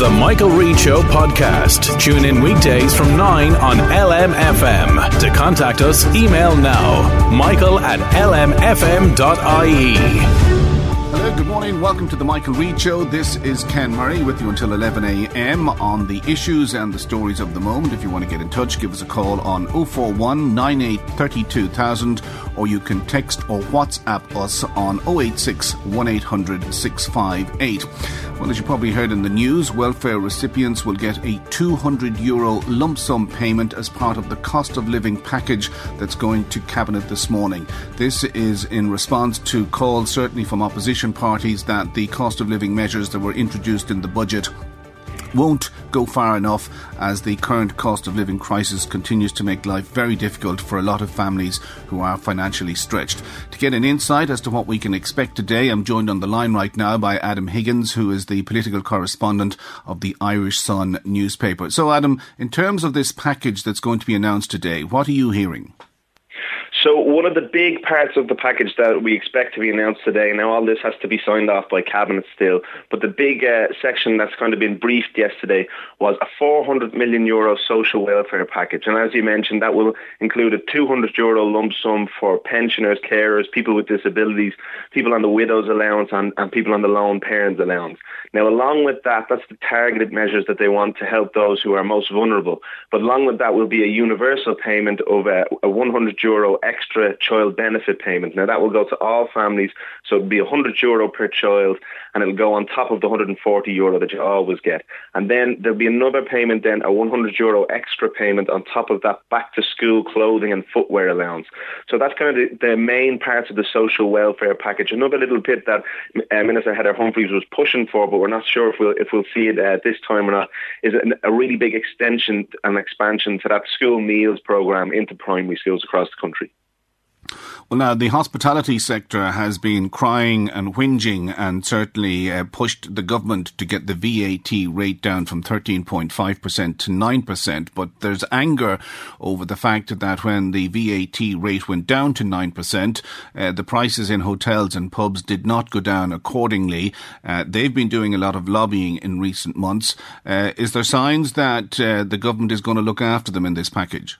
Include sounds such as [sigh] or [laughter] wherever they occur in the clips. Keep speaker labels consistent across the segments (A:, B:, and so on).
A: The Michael Reade Show podcast. Tune in weekdays from 9 on LMFM. To contact us, email now michael at lmfm.ie.
B: Hello, good morning. Welcome to the Michael Reade Show. This is Ken Murray with you until 11 a.m. on the issues and the stories of the moment. If you want to get in touch, give us a call on 041 9832 or you can text or WhatsApp us on 086 1800 658. Well, as you probably heard in the news, welfare recipients will get a 200 euro lump sum payment as part of the cost of living package that's going to Cabinet this morning. This is in response to calls, certainly from opposition parties, that the cost of living measures that were introduced in the budget won't go far enough as the current cost of living crisis continues to make life very difficult for a lot of families who are financially stretched. To get an insight as to what we can expect today, I'm joined on the line right now by Adam Higgins, who is the political correspondent of the Irish Sun newspaper. So, Adam, in terms of this package that's going to be announced today, what are you hearing?
C: So one of the big parts of the package that we expect to be announced today, now all this has to be signed off by Cabinet still, but the big uh, section that's kind of been briefed yesterday was a 400 million euro social welfare package. And as you mentioned, that will include a 200 euro lump sum for pensioners, carers, people with disabilities, people on the widow's allowance and, and people on the lone parents allowance. Now along with that, that's the targeted measures that they want to help those who are most vulnerable. But along with that will be a universal payment of a, a 100 euro extra child benefit payment. Now that will go to all families, so it'll be 100 euro per child, and it'll go on top of the 140 euro that you always get. And then there'll be another payment, then a 100 euro extra payment on top of that back to school clothing and footwear allowance. So that's kind of the, the main parts of the social welfare package. Another little bit that uh, Minister Heather Humphreys was pushing for, but we're not sure if we'll if we'll see it uh, this time or not, is a, a really big extension and expansion to that school meals program into primary schools across the country.
B: Well, now the hospitality sector has been crying and whinging and certainly uh, pushed the government to get the VAT rate down from 13.5% to 9%. But there's anger over the fact that when the VAT rate went down to 9%, uh, the prices in hotels and pubs did not go down accordingly. Uh, they've been doing a lot of lobbying in recent months. Uh, is there signs that uh, the government is going to look after them in this package?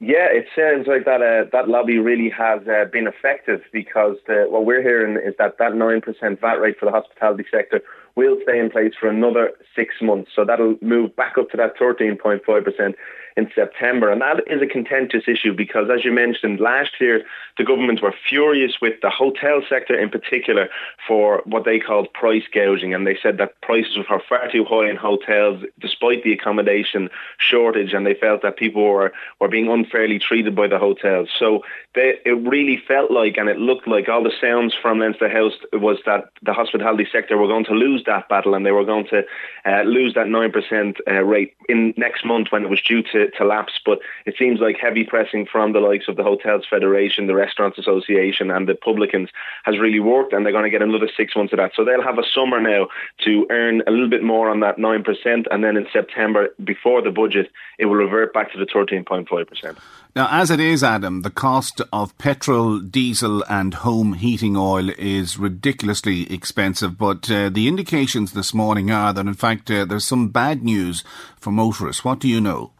C: Yeah, it sounds like that uh, that lobby really has uh, been effective because the, what we're hearing is that that 9% VAT rate for the hospitality sector will stay in place for another six months. So that'll move back up to that 13.5% in September. And that is a contentious issue because, as you mentioned, last year the government were furious with the hotel sector in particular for what they called price gouging. And they said that prices were far too high in hotels despite the accommodation shortage. And they felt that people were, were being unfairly treated by the hotels. So they, it really felt like and it looked like all the sounds from Leinster House was that the hospitality sector were going to lose that battle and they were going to uh, lose that 9% uh, rate in next month when it was due to to, lapse. But it seems like heavy pressing from the likes of the Hotels Federation, the Restaurants Association, and the publicans has really worked, and they're going to get another six months of that. So they'll have a summer now to earn a little bit more on that nine percent, and then in September, before the budget, it will revert back to the thirteen point five percent.
B: Now, as it is, Adam, the cost of petrol, diesel, and home heating oil is ridiculously expensive. But uh, the indications this morning are that, in fact, uh, there's some bad news for motorists. What do you know?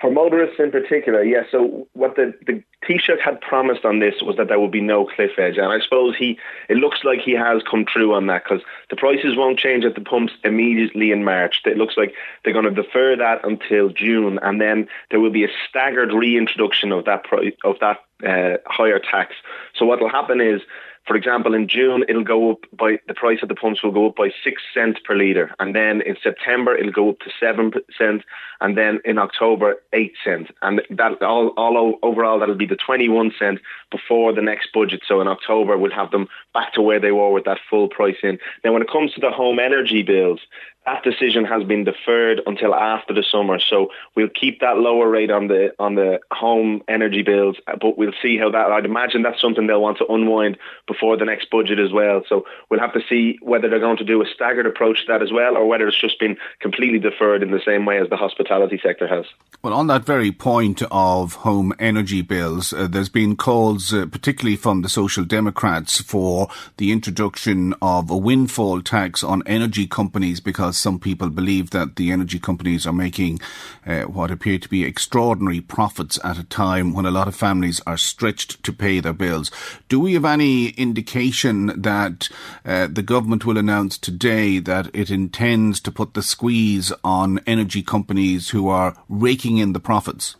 C: For motorists in particular, yes. Yeah, so what the, the Taoiseach had promised on this was that there would be no cliff edge, and I suppose he it looks like he has come true on that because the prices won't change at the pumps immediately in March. It looks like they're going to defer that until June, and then there will be a staggered reintroduction of that of that uh, higher tax. So what will happen is for example, in June, it'll go up by the price of the pumps will go up by six cents per litre, and then in September it'll go up to seven cents, and then in October eight cents, and that all, all overall that'll be the twenty-one cent before the next budget. So in October we'll have them back to where they were with that full price in. Now, when it comes to the home energy bills, that decision has been deferred until after the summer. So we'll keep that lower rate on the on the home energy bills, but we'll see how that. I'd imagine that's something they'll want to unwind before the next budget as well. So we'll have to see whether they're going to do a staggered approach to that as well, or whether it's just been completely deferred in the same way as the hospitality sector has.
B: Well, on that very point of home energy bills, uh, there's been calls, uh, particularly from the Social Democrats, for the introduction of a windfall tax on energy companies because some people believe that the energy companies are making uh, what appear to be extraordinary profits at a time when a lot of families are stretched to pay their bills. Do we have any indication that uh, the government will announce today that it intends to put the squeeze on energy companies who are raking in the profits?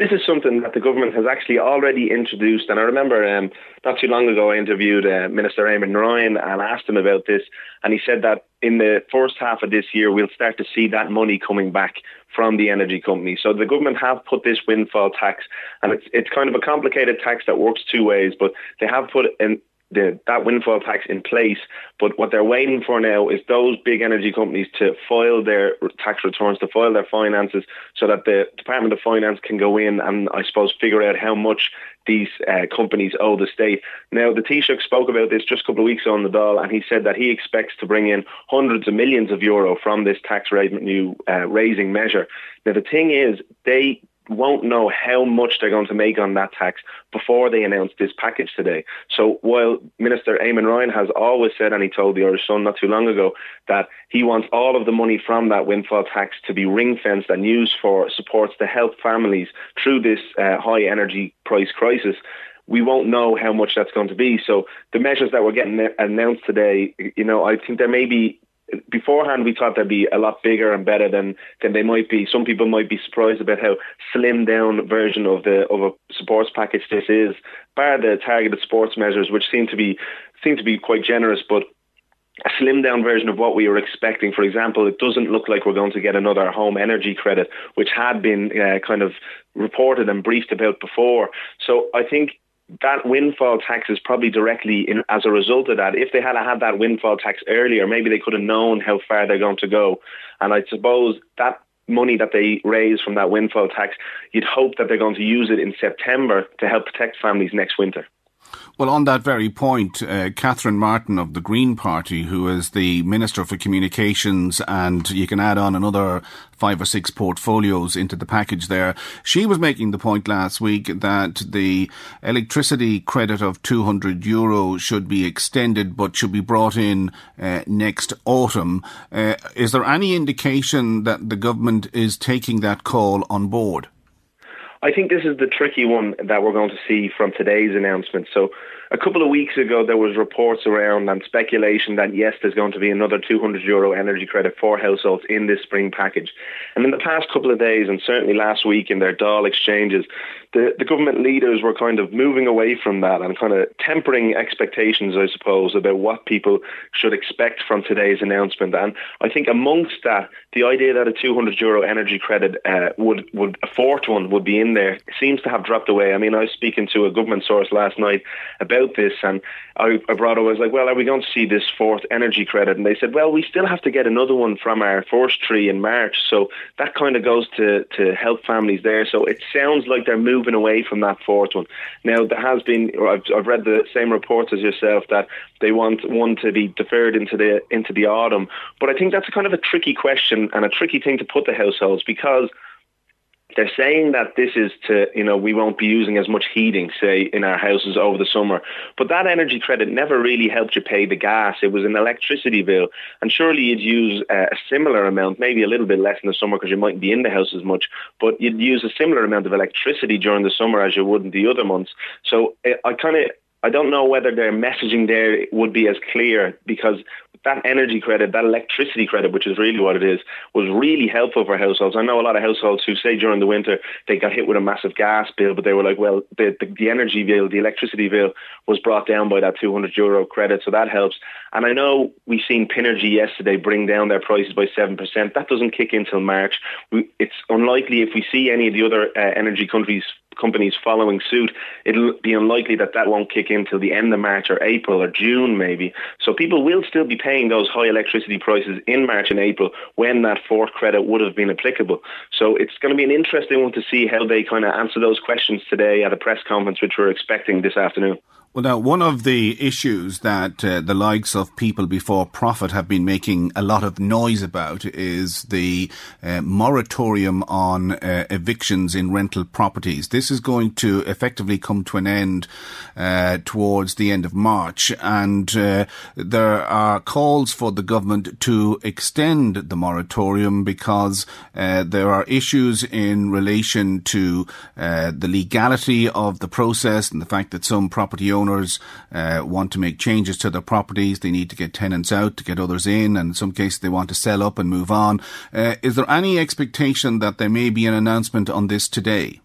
C: this is something that the government has actually already introduced. And I remember um, not too long ago, I interviewed uh, Minister Eamon Ryan and asked him about this. And he said that in the first half of this year, we'll start to see that money coming back from the energy company. So the government have put this windfall tax, and it's it's kind of a complicated tax that works two ways, but they have put in the, that windfall tax in place. But what they're waiting for now is those big energy companies to file their tax returns, to file their finances, so that the Department of Finance can go in and, I suppose, figure out how much these uh, companies owe the state. Now, the Taoiseach spoke about this just a couple of weeks on the Dáil, and he said that he expects to bring in hundreds of millions of euro from this tax revenue uh, raising measure. Now, the thing is, they won't know how much they're going to make on that tax before they announce this package today. So while Minister Eamon Ryan has always said, and he told the Irish Sun not too long ago, that he wants all of the money from that windfall tax to be ring fenced and used for supports to help families through this uh, high energy price crisis, we won't know how much that's going to be. So the measures that we're getting announced today, you know, I think there may be beforehand we thought they'd be a lot bigger and better than than they might be. Some people might be surprised about how slimmed down version of the of a sports package this is, bar the targeted sports measures, which seem to be seem to be quite generous, but a slimmed down version of what we were expecting. For example, it doesn't look like we're going to get another home energy credit, which had been uh, kind of reported and briefed about before. So I think that windfall tax is probably directly in, as a result of that. If they had had that windfall tax earlier, maybe they could have known how far they're going to go. And I suppose that money that they raise from that windfall tax, you'd hope that they're going to use it in September to help protect families next winter.
B: Well, on that very point, uh, Catherine Martin of the Green Party, who is the Minister for Communications, and you can add on another five or six portfolios into the package there, she was making the point last week that the electricity credit of 200 euro should be extended but should be brought in uh, next autumn. Uh, is there any indication that the government is taking that call on board?
C: I think this is the tricky one that we're going to see from today's announcement. So a couple of weeks ago, there was reports around and speculation that yes, there's going to be another 200 euro energy credit for households in this spring package. And in the past couple of days, and certainly last week in their Dáil exchanges, the, the government leaders were kind of moving away from that and kind of tempering expectations, I suppose, about what people should expect from today's announcement. And I think amongst that, the idea that a 200 euro energy credit uh, would, would, a fourth one would be in there seems to have dropped away. I mean, I was speaking to a government source last night about this and I, I brought up, I was like, well, are we going to see this fourth energy credit? And they said, well, we still have to get another one from our tree in March. So that kind of goes to, to help families there. So it sounds like they're moving moving away from that fourth one. Now, there has been, I've, I've read the same reports as yourself that they want one to be deferred into the into the autumn. But I think that's kind of a tricky question and a tricky thing to put the households because they're saying that this is to, you know, we won't be using as much heating, say, in our houses over the summer. But that energy credit never really helped you pay the gas. It was an electricity bill. And surely you'd use uh, a similar amount, maybe a little bit less in the summer because you mightn't be in the house as much, but you'd use a similar amount of electricity during the summer as you would in the other months. So uh, I kind of I don't know whether their messaging there would be as clear because that energy credit, that electricity credit, which is really what it is, was really helpful for households. I know a lot of households who say during the winter they got hit with a massive gas bill, but they were like, well, the, the, the energy bill, the electricity bill was brought down by that 200 euro credit, so that helps. And I know we've seen Pinergy yesterday bring down their prices by 7%. That doesn't kick in until March. We, it's unlikely if we see any of the other uh, energy countries companies following suit, it'll be unlikely that that won't kick in till the end of March or April or June maybe. So people will still be paying those high electricity prices in March and April when that fourth credit would have been applicable. So it's going to be an interesting one to see how they kind of answer those questions today at a press conference, which we're expecting this afternoon.
B: Well, now, one of the issues that uh, the likes of people before profit have been making a lot of noise about is the uh, moratorium on uh, evictions in rental properties. This is going to effectively come to an end uh, towards the end of March, and uh, there are calls for the government to extend the moratorium because uh, there are issues in relation to the legality of the process and the fact that some property owners owners uh, want to make changes to their properties. They need to get tenants out to get others in, and in some cases they want to sell up and move on. Uh, is there any expectation that there may be an announcement on this today?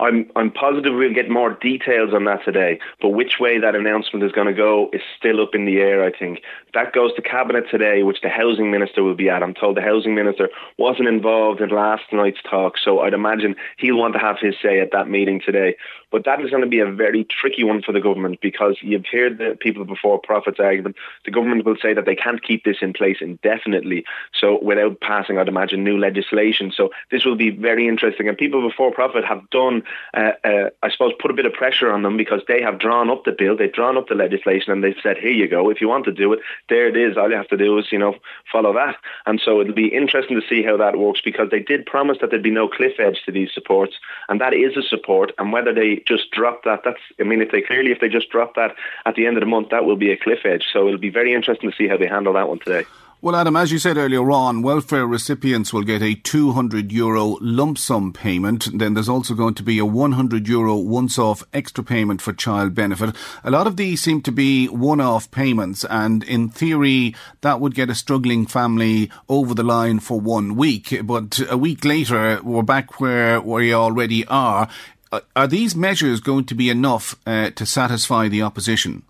C: I'm I'm positive we'll get more details on that today. But which way that announcement is going to go is still up in the air. I think that goes to cabinet today, which the housing minister will be at. I'm told the housing minister wasn't involved in last night's talk, so I'd imagine he'll want to have his say at that meeting today. But that is going to be a very tricky one for the government because you've heard the people before profits argument. The government will say that they can't keep this in place indefinitely, so without passing, I'd imagine, new legislation. So this will be very interesting. And people before profit have done, uh, uh, I suppose, put a bit of pressure on them because they have drawn up the bill, they've drawn up the legislation, and they've said, here you go. If you want to do it, there it is. All you have to do is, you know, follow that. And so it'll be interesting to see how that works because they did promise that there'd be no cliff edge to these supports, and that is a support. And whether they just drop that. That's, I mean, if they clearly, if they just drop that at the end of the month, that will be a cliff edge. So it'll be very interesting to see how they handle that one today.
B: Well, Adam, as you said earlier on, welfare recipients will get a 200 euro lump sum payment. Then there's also going to be a 100 euro once off extra payment for child benefit. A lot of these seem to be one off payments, and in theory, that would get a struggling family over the line for one week. But a week later, we're back where, we already are. Uh, are these measures going to be enough uh, to satisfy the opposition?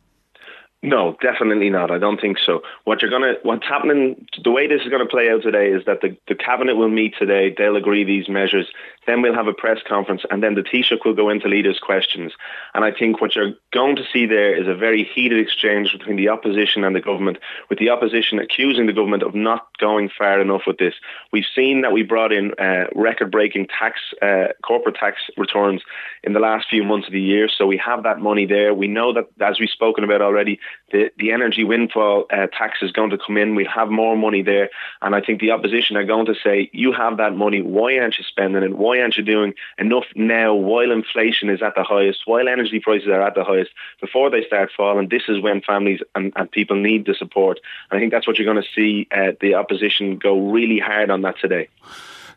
C: No, definitely not. I don't think so. What you're gonna, what's happening, the way this is going to play out today is that the, the cabinet will meet today. They'll agree these measures. Then we'll have a press conference, and then the Taoiseach will go into leaders' questions. And I think what you're going to see there is a very heated exchange between the opposition and the government, with the opposition accusing the government of not going far enough with this. We've seen that we brought in uh, record-breaking tax, uh, corporate tax returns in the last few months of the year, so we have that money there. We know that, as we've spoken about already, the, the energy windfall uh, tax is going to come in. We'll have more money there, and I think the opposition are going to say, "You have that money. Why aren't you spending it? Why you doing enough now while inflation is at the highest, while energy prices are at the highest, before they start falling? This is when families and, and people need the support. And I think that's what you're going to see uh, the opposition go really hard on that today.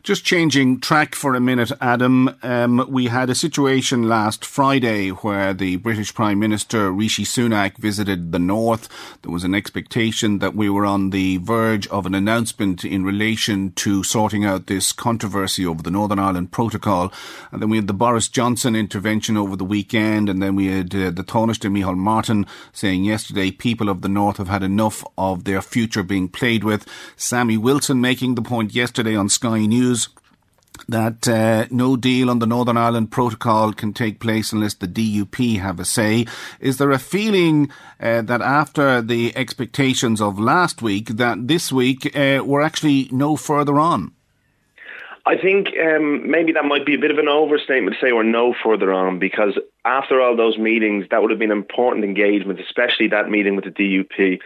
B: Just changing track for a minute, Adam. Um, we had a situation last Friday where the British Prime Minister Rishi Sunak visited the North. There was an expectation that we were on the verge of an announcement in relation to sorting out this controversy over the Northern Ireland Protocol. And then we had the Boris Johnson intervention over the weekend. And then we had uh, the Taoiseach Micheál Martin saying yesterday people of the North have had enough of their future being played with. Sammy Wilson making the point yesterday on Sky News news that uh, no deal on the Northern Ireland Protocol can take place unless the DUP have a say. Is there a feeling uh, that after the expectations of last week, that this week uh, we're actually no further on?
C: I think um, maybe that might be a bit of an overstatement to say we're no further on because after all those meetings, that would have been important engagement, especially that meeting with the DUP.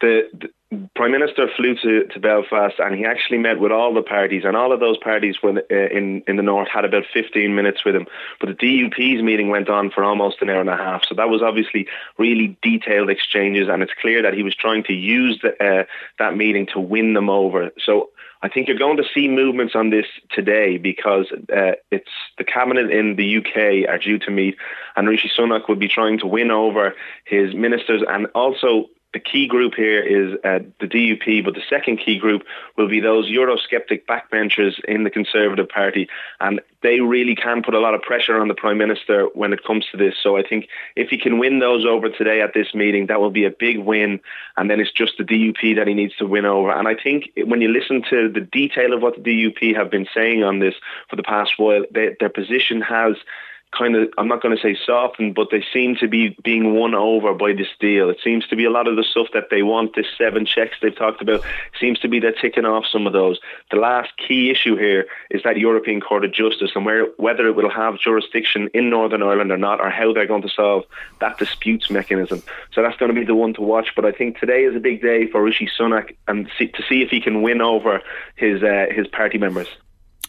C: The, the Prime Minister flew to, to Belfast and he actually met with all the parties, and all of those parties were, uh, in in the north had about 15 minutes with him. But the DUP's meeting went on for almost an hour and a half, so that was obviously really detailed exchanges, and it's clear that he was trying to use the, uh, that meeting to win them over. So I think you're going to see movements on this today because uh, it's the cabinet in the UK are due to meet, and Rishi Sunak will be trying to win over his ministers and also the key group here is uh, the DUP, but the second key group will be those Eurosceptic backbenchers in the Conservative Party, and they really can put a lot of pressure on the Prime Minister when it comes to this. So I think if he can win those over today at this meeting, that will be a big win, and then it's just the DUP that he needs to win over. And I think when you listen to the detail of what the DUP have been saying on this for the past while, they, their position has kind of, I'm not going to say softened, but they seem to be being won over by this deal. It seems to be a lot of the stuff that they want, this seven checks they've talked about, seems to be they're ticking off some of those. The last key issue here is that European Court of Justice and where, whether it will have jurisdiction in Northern Ireland or not, or how they're going to solve that disputes mechanism. So that's going to be the one to watch. But I think today is a big day for Rishi Sunak and see, to see if he can win over his uh, his party members.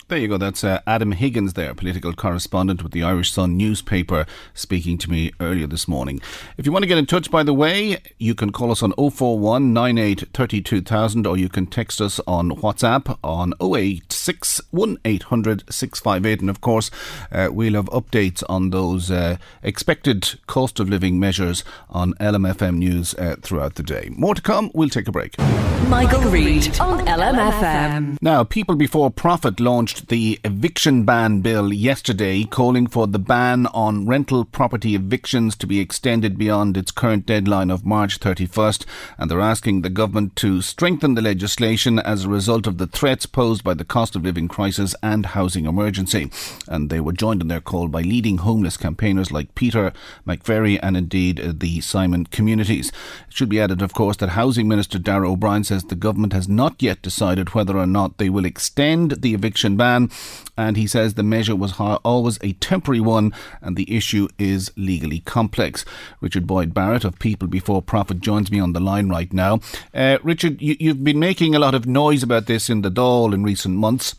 B: There you go. That's uh, Adam Higgins there, political correspondent with the Irish Sun newspaper, speaking to me earlier this morning. If you want to get in touch, by the way, you can call us on 041 98 32000 or you can text us on WhatsApp on 086 1800 658. And of course, uh, we'll have updates on those uh, expected cost of living measures on LMFM News uh, throughout the day. More to come. We'll take a break.
D: Michael, Michael Reade on LMFM.
B: Now, People Before Profit launched the eviction ban bill yesterday, calling for the ban on rental property evictions to be extended beyond its current deadline of March 31st. And they're asking the government to strengthen the legislation as a result of the threats posed by the cost of living crisis and housing emergency. And they were joined in their call by leading homeless campaigners like Peter McVerry and indeed uh, the Simon communities. It should be added, of course, that Housing Minister Darragh O'Brien says the government has not yet decided whether or not they will extend the eviction ban ban, and he says the measure was always a temporary one and the issue is legally complex. Richard Boyd Barrett of People Before Profit joins me on the line right now. Uh, Richard, you, have been making a lot of noise about this in the Dáil in recent months.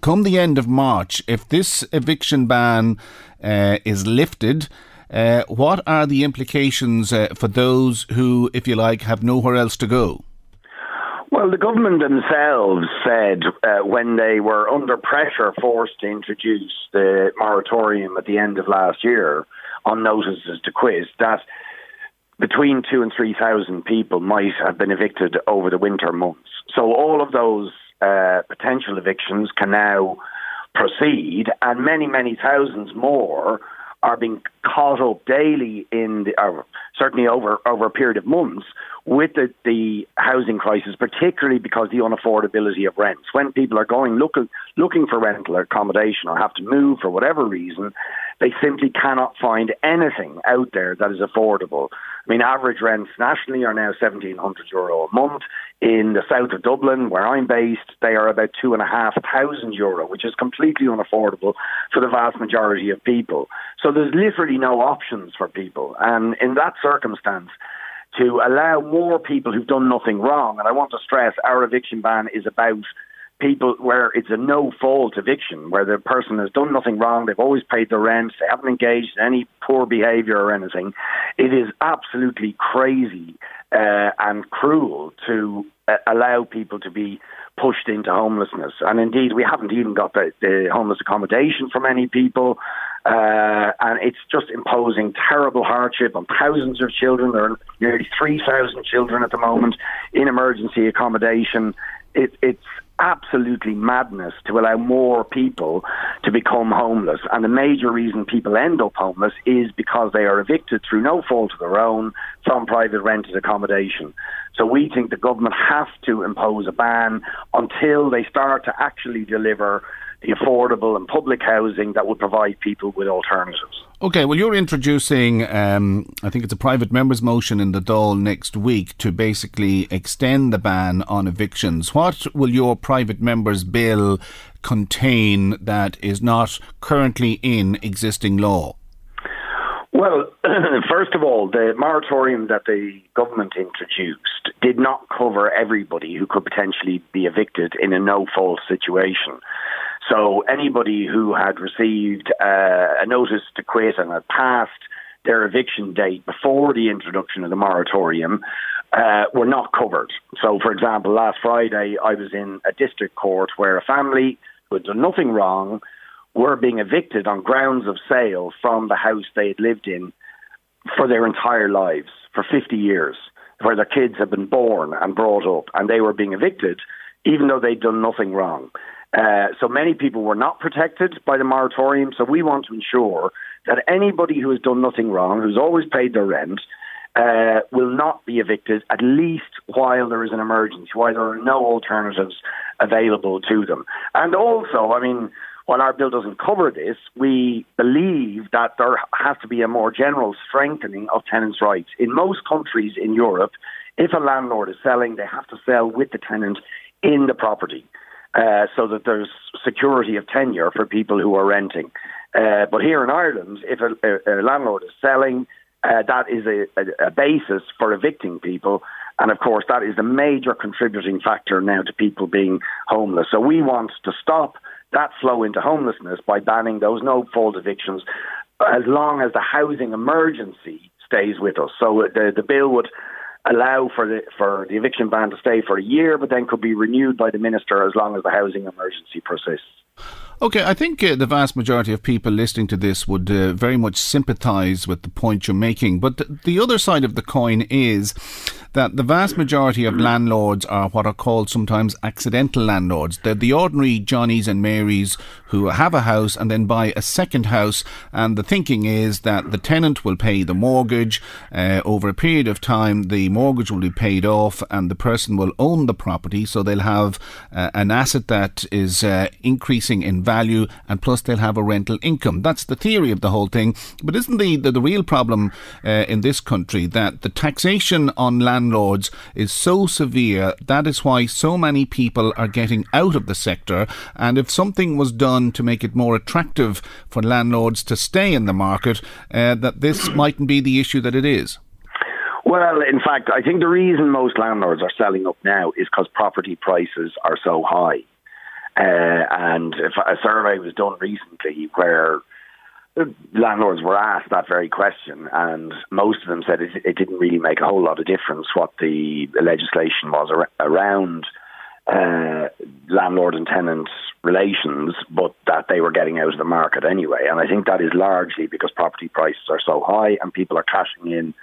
B: Come the end of March, if this eviction ban uh, is lifted, uh, what are the implications uh, for those who, if you like, have nowhere else to go?
E: Well, the government themselves said uh, when they were under pressure forced to introduce the moratorium at the end of last year on notices to quit that between two and three thousand people might have been evicted over the winter months. So all of those uh, potential evictions can now proceed, and many, many thousands more are being caught up daily in the, or certainly over over a period of months with the, the housing crisis, particularly because the unaffordability of rents. When people are going looking looking for rental accommodation or have to move for whatever reason, they simply cannot find anything out there that is affordable. I mean, average rents nationally are now seventeen hundred euro a month. In the south of Dublin, where I'm based, they are about two and a half thousand euro, which is completely unaffordable for the vast majority of people. So there's literally no options for people, and in that circumstance to allow more people who've done nothing wrong. And I want to stress our eviction ban is about people where it's a no fault eviction, where the person has done nothing wrong, they've always paid their rent, they haven't engaged in any poor behaviour or anything. It is absolutely crazy uh, and cruel to uh, allow people to be pushed into homelessness. And indeed, we haven't even got the, the homeless accommodation for many people. Uh, and it's just imposing terrible hardship on thousands of children. There are nearly 3,000 children at the moment in emergency accommodation. It, it's absolutely madness to allow more people to become homeless. And the major reason people end up homeless is because they are evicted through no fault of their own from private rented accommodation. So we think the government has to impose a ban until they start to actually deliver the affordable and public housing that would provide people with alternatives.
B: Okay, well, you're introducing, um, I think it's a private member's motion in the Dáil next week to basically extend the ban on evictions. What will your private member's bill contain that is not currently in existing law?
E: Well, [clears throat] first of all, the moratorium that the government introduced did not cover everybody who could potentially be evicted in a no fault situation. So anybody who had received uh, a notice to quit and had passed their eviction date before the introduction of the moratorium uh, were not covered. So, for example, last Friday I was in a district court where a family who had done nothing wrong were being evicted on grounds of sale from the house they had lived in for their entire lives, for 50 years, where their kids had been born and brought up, and they were being evicted even though they'd done nothing wrong. Uh, so many people were not protected by the moratorium. So we want to ensure that anybody who has done nothing wrong, who's always paid their rent, uh, will not be evicted, at least while there is an emergency, while there are no alternatives available to them. And also, I mean, while our bill doesn't cover this, we believe that there has to be a more general strengthening of tenants' rights. In most countries in Europe, if a landlord is selling, they have to sell with the tenant in the property. Uh, so that there's security of tenure for people who are renting. Uh, but here in Ireland, if a, a, a landlord is selling, uh, that is a, a, basis for evicting people. And of course, that is the major contributing factor now to people being homeless. So we want to stop that flow into homelessness by banning those no fault evictions as long as the housing emergency stays with us. So the, the bill would allow for the for the eviction ban to stay for a year, but then could be renewed by the minister as long as the housing emergency persists.
B: Okay, I think uh, the vast majority of people listening to this would uh, very much sympathise with the point you're making. But th- the other side of the coin is that the vast majority of landlords are what are called sometimes accidental landlords. They're the ordinary Johnnies and Marys who have a house and then buy a second house. And the thinking is that the tenant will pay the mortgage uh, over a period of time. The mortgage will be paid off, and the person will own the property. So they'll have uh, an asset that is uh, increasing in value, and plus they'll have a rental income. That's the theory of the whole thing. But isn't the the, the real problem uh, in this country that the taxation on landlords is so severe? That is why so many people are getting out of the sector. And if something was done to make it more attractive for landlords to stay in the market, uh, that this [clears throat] mightn't be the issue that it is?
E: Well, in fact, I think the reason most landlords are selling up now is because property prices are so high. Uh, and a survey was done recently where landlords were asked that very question, and most of them said it, it, didn't really make a whole lot of difference what the legislation was ar- around uh, landlord and tenant relations, but that they were getting out of the market anyway. And I think that is largely because property prices are so high and people are cashing in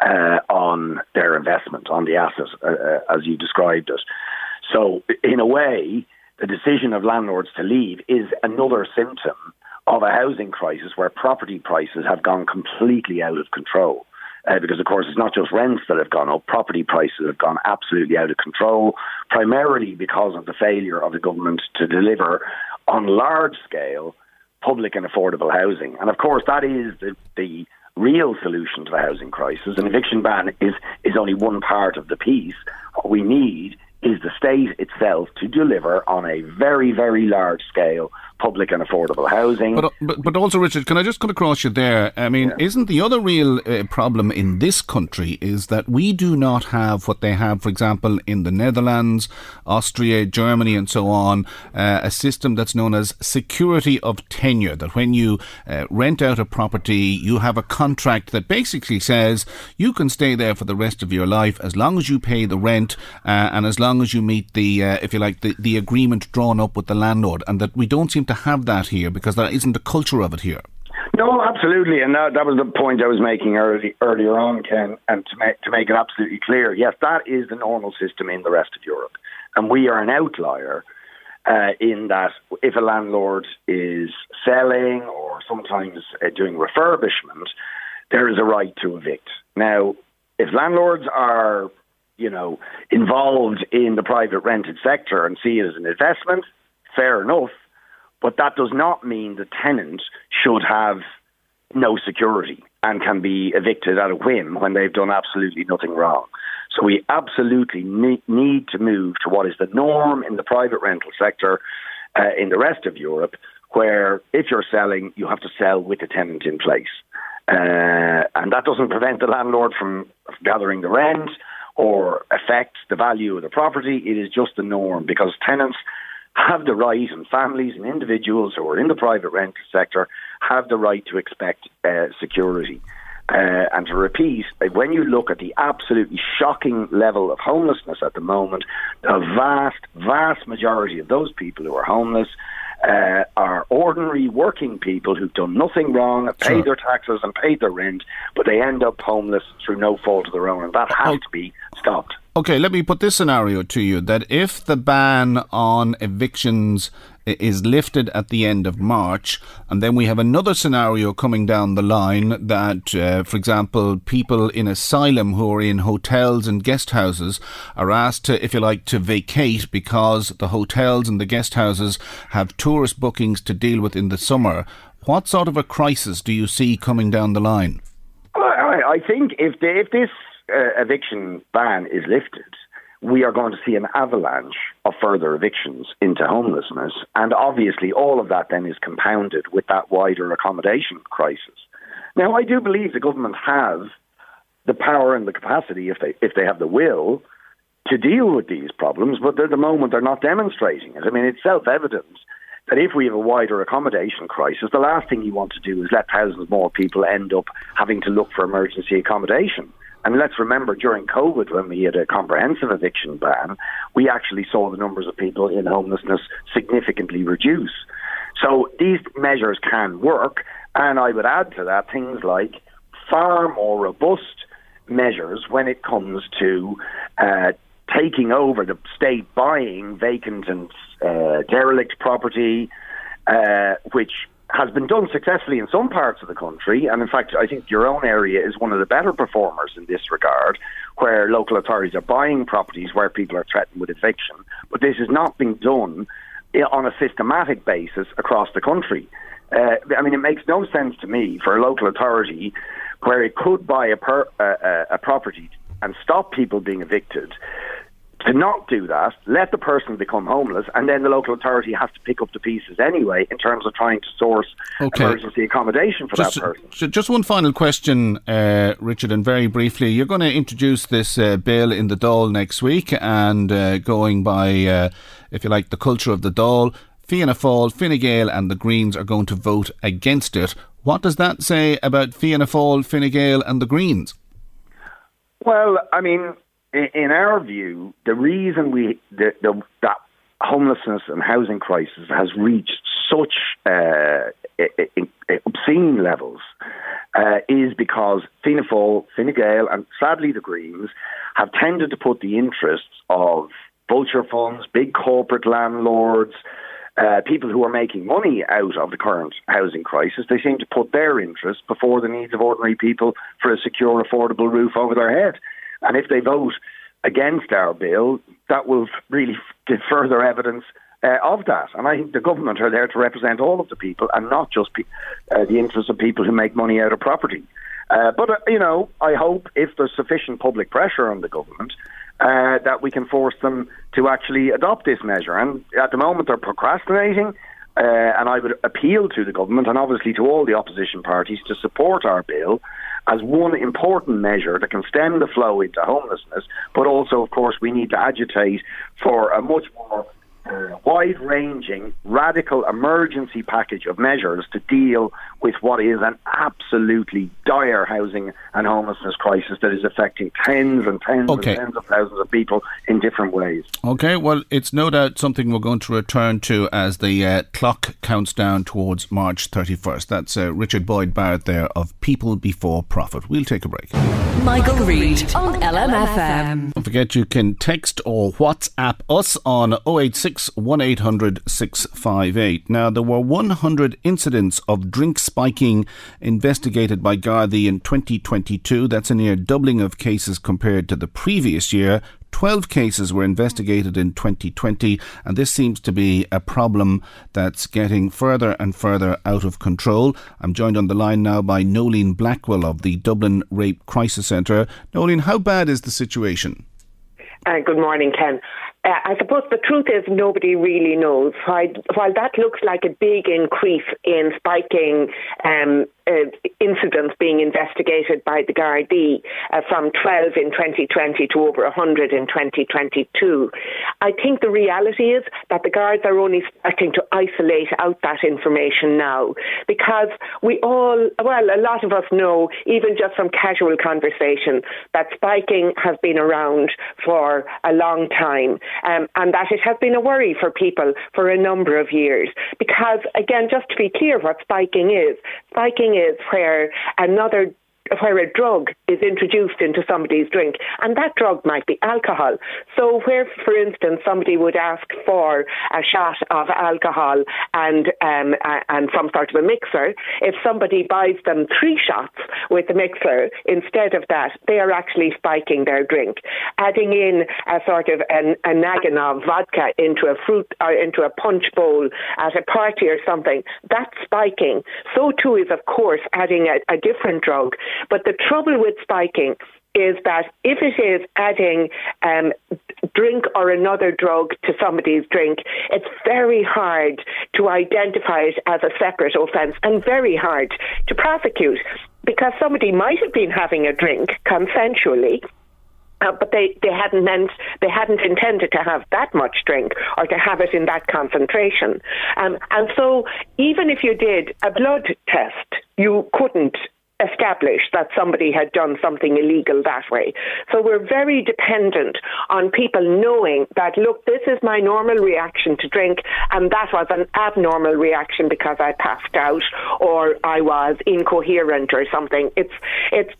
E: uh, on their investment, on the asset, uh, uh, as you described it. So, in a way, the decision of landlords to leave is another symptom of a housing crisis where property prices have gone completely out of control uh, because, of course, it's not just rents that have gone up, property prices have gone absolutely out of control, primarily because of the failure of the government to deliver on large scale public and affordable housing. And, of course, that is the, the real solution to the housing crisis. An eviction ban is, is only one part of the piece. What we need is the state itself to deliver on a very, very large scale public and affordable housing.
B: But, but, but also, Richard, can I just cut across you there? I mean, yeah. isn't the other real uh, problem in this country is that we do not have what they have, for example, in the Netherlands, Austria, Germany, and so on, uh, a system that's known as security of tenure. That when you uh, rent out a property, you have a contract that basically says you can stay there for the rest of your life as long as you pay the rent uh, and as long as you meet the, uh, if you like, the, the agreement drawn up with the landlord, and that we don't seem to have that here because there isn't a culture of it here.
E: No, absolutely, and that, that was the point I was making early, earlier on, Ken. And to make to make it absolutely clear, yes, that is the normal system in the rest of Europe, and we are an outlier uh, in that if a landlord is selling or sometimes uh, doing refurbishment, there is a right to evict. Now, if landlords are, you know, involved in the private rented sector and see it as an investment, fair enough. But that does not mean the tenant should have no security and can be evicted at a whim when they've done absolutely nothing wrong. So we absolutely need to move to what is the norm in the private rental sector uh, in the rest of Europe, where if you're selling, you have to sell with the tenant in place. Uh, and that doesn't prevent the landlord from gathering the rent or affect the value of the property. It is just the norm because tenants have the right, and families and individuals who are in the private rental sector have the right to expect uh, security. Uh, and to repeat, when you look at the absolutely shocking level of homelessness at the moment, the vast, vast majority of those people who are homeless uh, are ordinary working people who've done nothing wrong, have paid sure. their taxes and paid their rent, but they end up homeless through no fault of their own, and that has oh. to be stopped.
B: Okay, let me put this scenario to you that if the ban on evictions is lifted at the end of March, and then we have another scenario coming down the line that, uh, for example, people in asylum who are in hotels and guest houses are asked to, if you like, to vacate because the hotels and the guest houses have tourist bookings to deal with in the summer. What sort of a crisis do you see coming down the line?
E: I, think if, the, if this uh, eviction ban is lifted, we are going to see an avalanche of further evictions into homelessness. And obviously, all of that then is compounded with that wider accommodation crisis. Now, I do believe the government has the power and the capacity, if they, if they have the will, to deal with these problems, but at the moment they're not demonstrating it. I mean, it's self evident that if we have a wider accommodation crisis, the last thing you want to do is let thousands more people end up having to look for emergency accommodation. And let's remember during COVID, when we had a comprehensive eviction ban, we actually saw the numbers of people in homelessness significantly reduce. So these measures can work. And I would add to that things like far more robust measures when it comes to uh, taking over the state buying vacant and uh, derelict property, uh, which has been done successfully in some parts of the country, and in fact, I think your own area is one of the better performers in this regard, where local authorities are buying properties where people are threatened with eviction. But this is not being done on a systematic basis across the country. Uh, I mean, it makes no sense to me for a local authority where it could buy a, per, uh, a property and stop people being evicted to not do that, let the person become homeless, and then the local authority has to pick up the pieces anyway in terms of trying to source okay. emergency accommodation for
B: just,
E: that person.
B: Just one final question, uh, Richard, and very briefly, you're going to introduce this uh, bill in the Dáil next week, and uh, going by, uh, if you like, the culture of the Dáil, Fianna Fáil, Fine Gael, and the Greens are going to vote against it. What does that say about Fianna Fáil, Fine Gael, and the Greens?
E: Well, I mean, in our view, the reason we the, the, that homelessness and housing crisis has reached such uh, obscene levels uh, is because Fianna Fáil, Fine Gael, and sadly the Greens have tended to put the interests of vulture funds, big corporate landlords, uh, people who are making money out of the current housing crisis, they seem to put their interests before the needs of ordinary people for a secure, affordable roof over their head. And if they vote against our bill, that will really give further evidence uh, of that. And I think the government are there to represent all of the people and not just pe- uh, the interests of people who make money out of property. Uh, but, uh, you know, I hope if there's sufficient public pressure on the government, uh, that we can force them to actually adopt this measure. And at the moment, they're procrastinating. Uh, and I would appeal to the government and obviously to all the opposition parties to support our bill as one important measure that can stem the flow into homelessness, but also, of course, we need to agitate for a much more wide ranging, radical emergency package of measures to deal with what is an absolutely dire housing and homelessness crisis that is affecting tens and tens okay. and tens of thousands of people in different ways.
B: Okay, well, it's no doubt something we're going to return to as the uh, clock counts down towards March 31st. That's uh, Richard Boyd Barrett there of People Before Profit. We'll take a break.
D: Michael, Reade on LMFM.
B: Don't forget you can text or WhatsApp us on 086 1800 658. Now, there were 100 incidents of drink spiking investigated by Gardaí in 2022. That's a near doubling of cases compared to the previous year. 12 cases were investigated in 2020, and this seems to be a problem that's getting further and further out of control. I'm joined on the line now by Noeline Blackwell of the Dublin Rape Crisis Centre. Noeline, how bad is the situation?
F: Uh, good morning, Ken. I suppose the truth is nobody really knows. While, while that looks like a big increase in spiking um, uh, incidents being investigated by the Gardaí uh, from 12 in 2020 to over 100 in 2022. I think the reality is that the guards are only starting to isolate out that information now because we all, well, a lot of us know, even just from casual conversation, that spiking has been around for a long time um, and that it has been a worry for people for a number of years. Because, again, just to be clear what spiking is, spiking is where another where a drug is introduced into somebody's drink, and that drug might be alcohol. So, where, for instance, somebody would ask for a shot of alcohol and um, and some sort of a mixer, if somebody buys them three shots with the mixer instead of that, they are actually spiking their drink. Adding in a sort of an, a naggin of vodka into a fruit or uh, into a punch bowl at a party or something, that's spiking. So too is, of course, adding a, a different drug. But the trouble with spiking is that if it is adding um, drink or another drug to somebody's drink, it's very hard to identify it as a separate offence and very hard to prosecute because somebody might have been having a drink consensually. Uh, but they, they hadn't meant they hadn't intended to have that much drink or to have it in that concentration, um, and so even if you did a blood test, you couldn't establish that somebody had done something illegal that way. So we're very dependent on people knowing that, look, this is my normal reaction to drink, and that was an abnormal reaction because I passed out or I was incoherent or something. It's, it's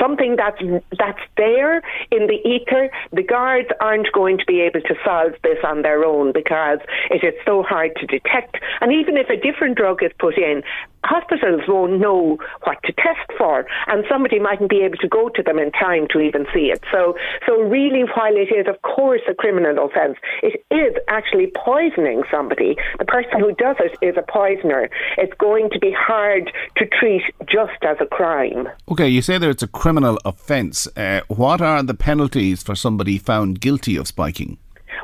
F: something that's that's there in the ether. The guards aren't going to be able to solve this on their own because it is so hard to detect. And even if a different drug is put in, hospitals won't know what to test for, and somebody mightn't be able to go to them in time to even see it. So, so really, while it is of course a criminal offence, it is actually poisoning somebody. The person who does it is a poisoner. It's going to be hard to treat just as a crime.
B: Okay, you say that it's a criminal offence. Uh, what are the penalties for somebody found guilty of spiking?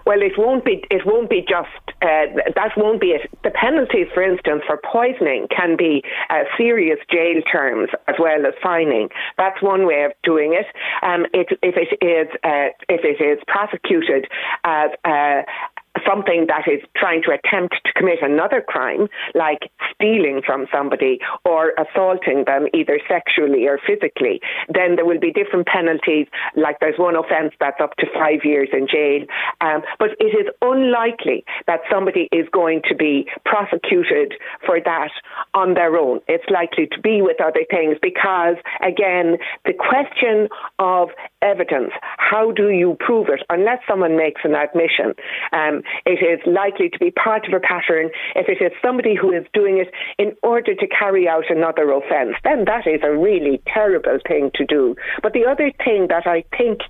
F: Well, it won't be. It won't be just uh, that. Won't be it. The penalties, for instance, for poisoning can be uh, serious jail terms as well as fining. That's one way of doing it. Um, it if it is uh, if it is prosecuted as uh, something that is trying to attempt to commit another crime, like stealing from somebody or assaulting them either sexually or physically, then there will be different penalties. Like there's one offence that's up to five years in jail. Um, but it is unlikely that somebody is going to be prosecuted for that on their own. It's likely to be with other things because, again, the question of evidence, how do you prove it? Unless someone makes an admission, um, it is likely to be part of a pattern. If it is somebody who is doing it in order to carry out another offence, then that is a really terrible thing to do. But the other thing that I think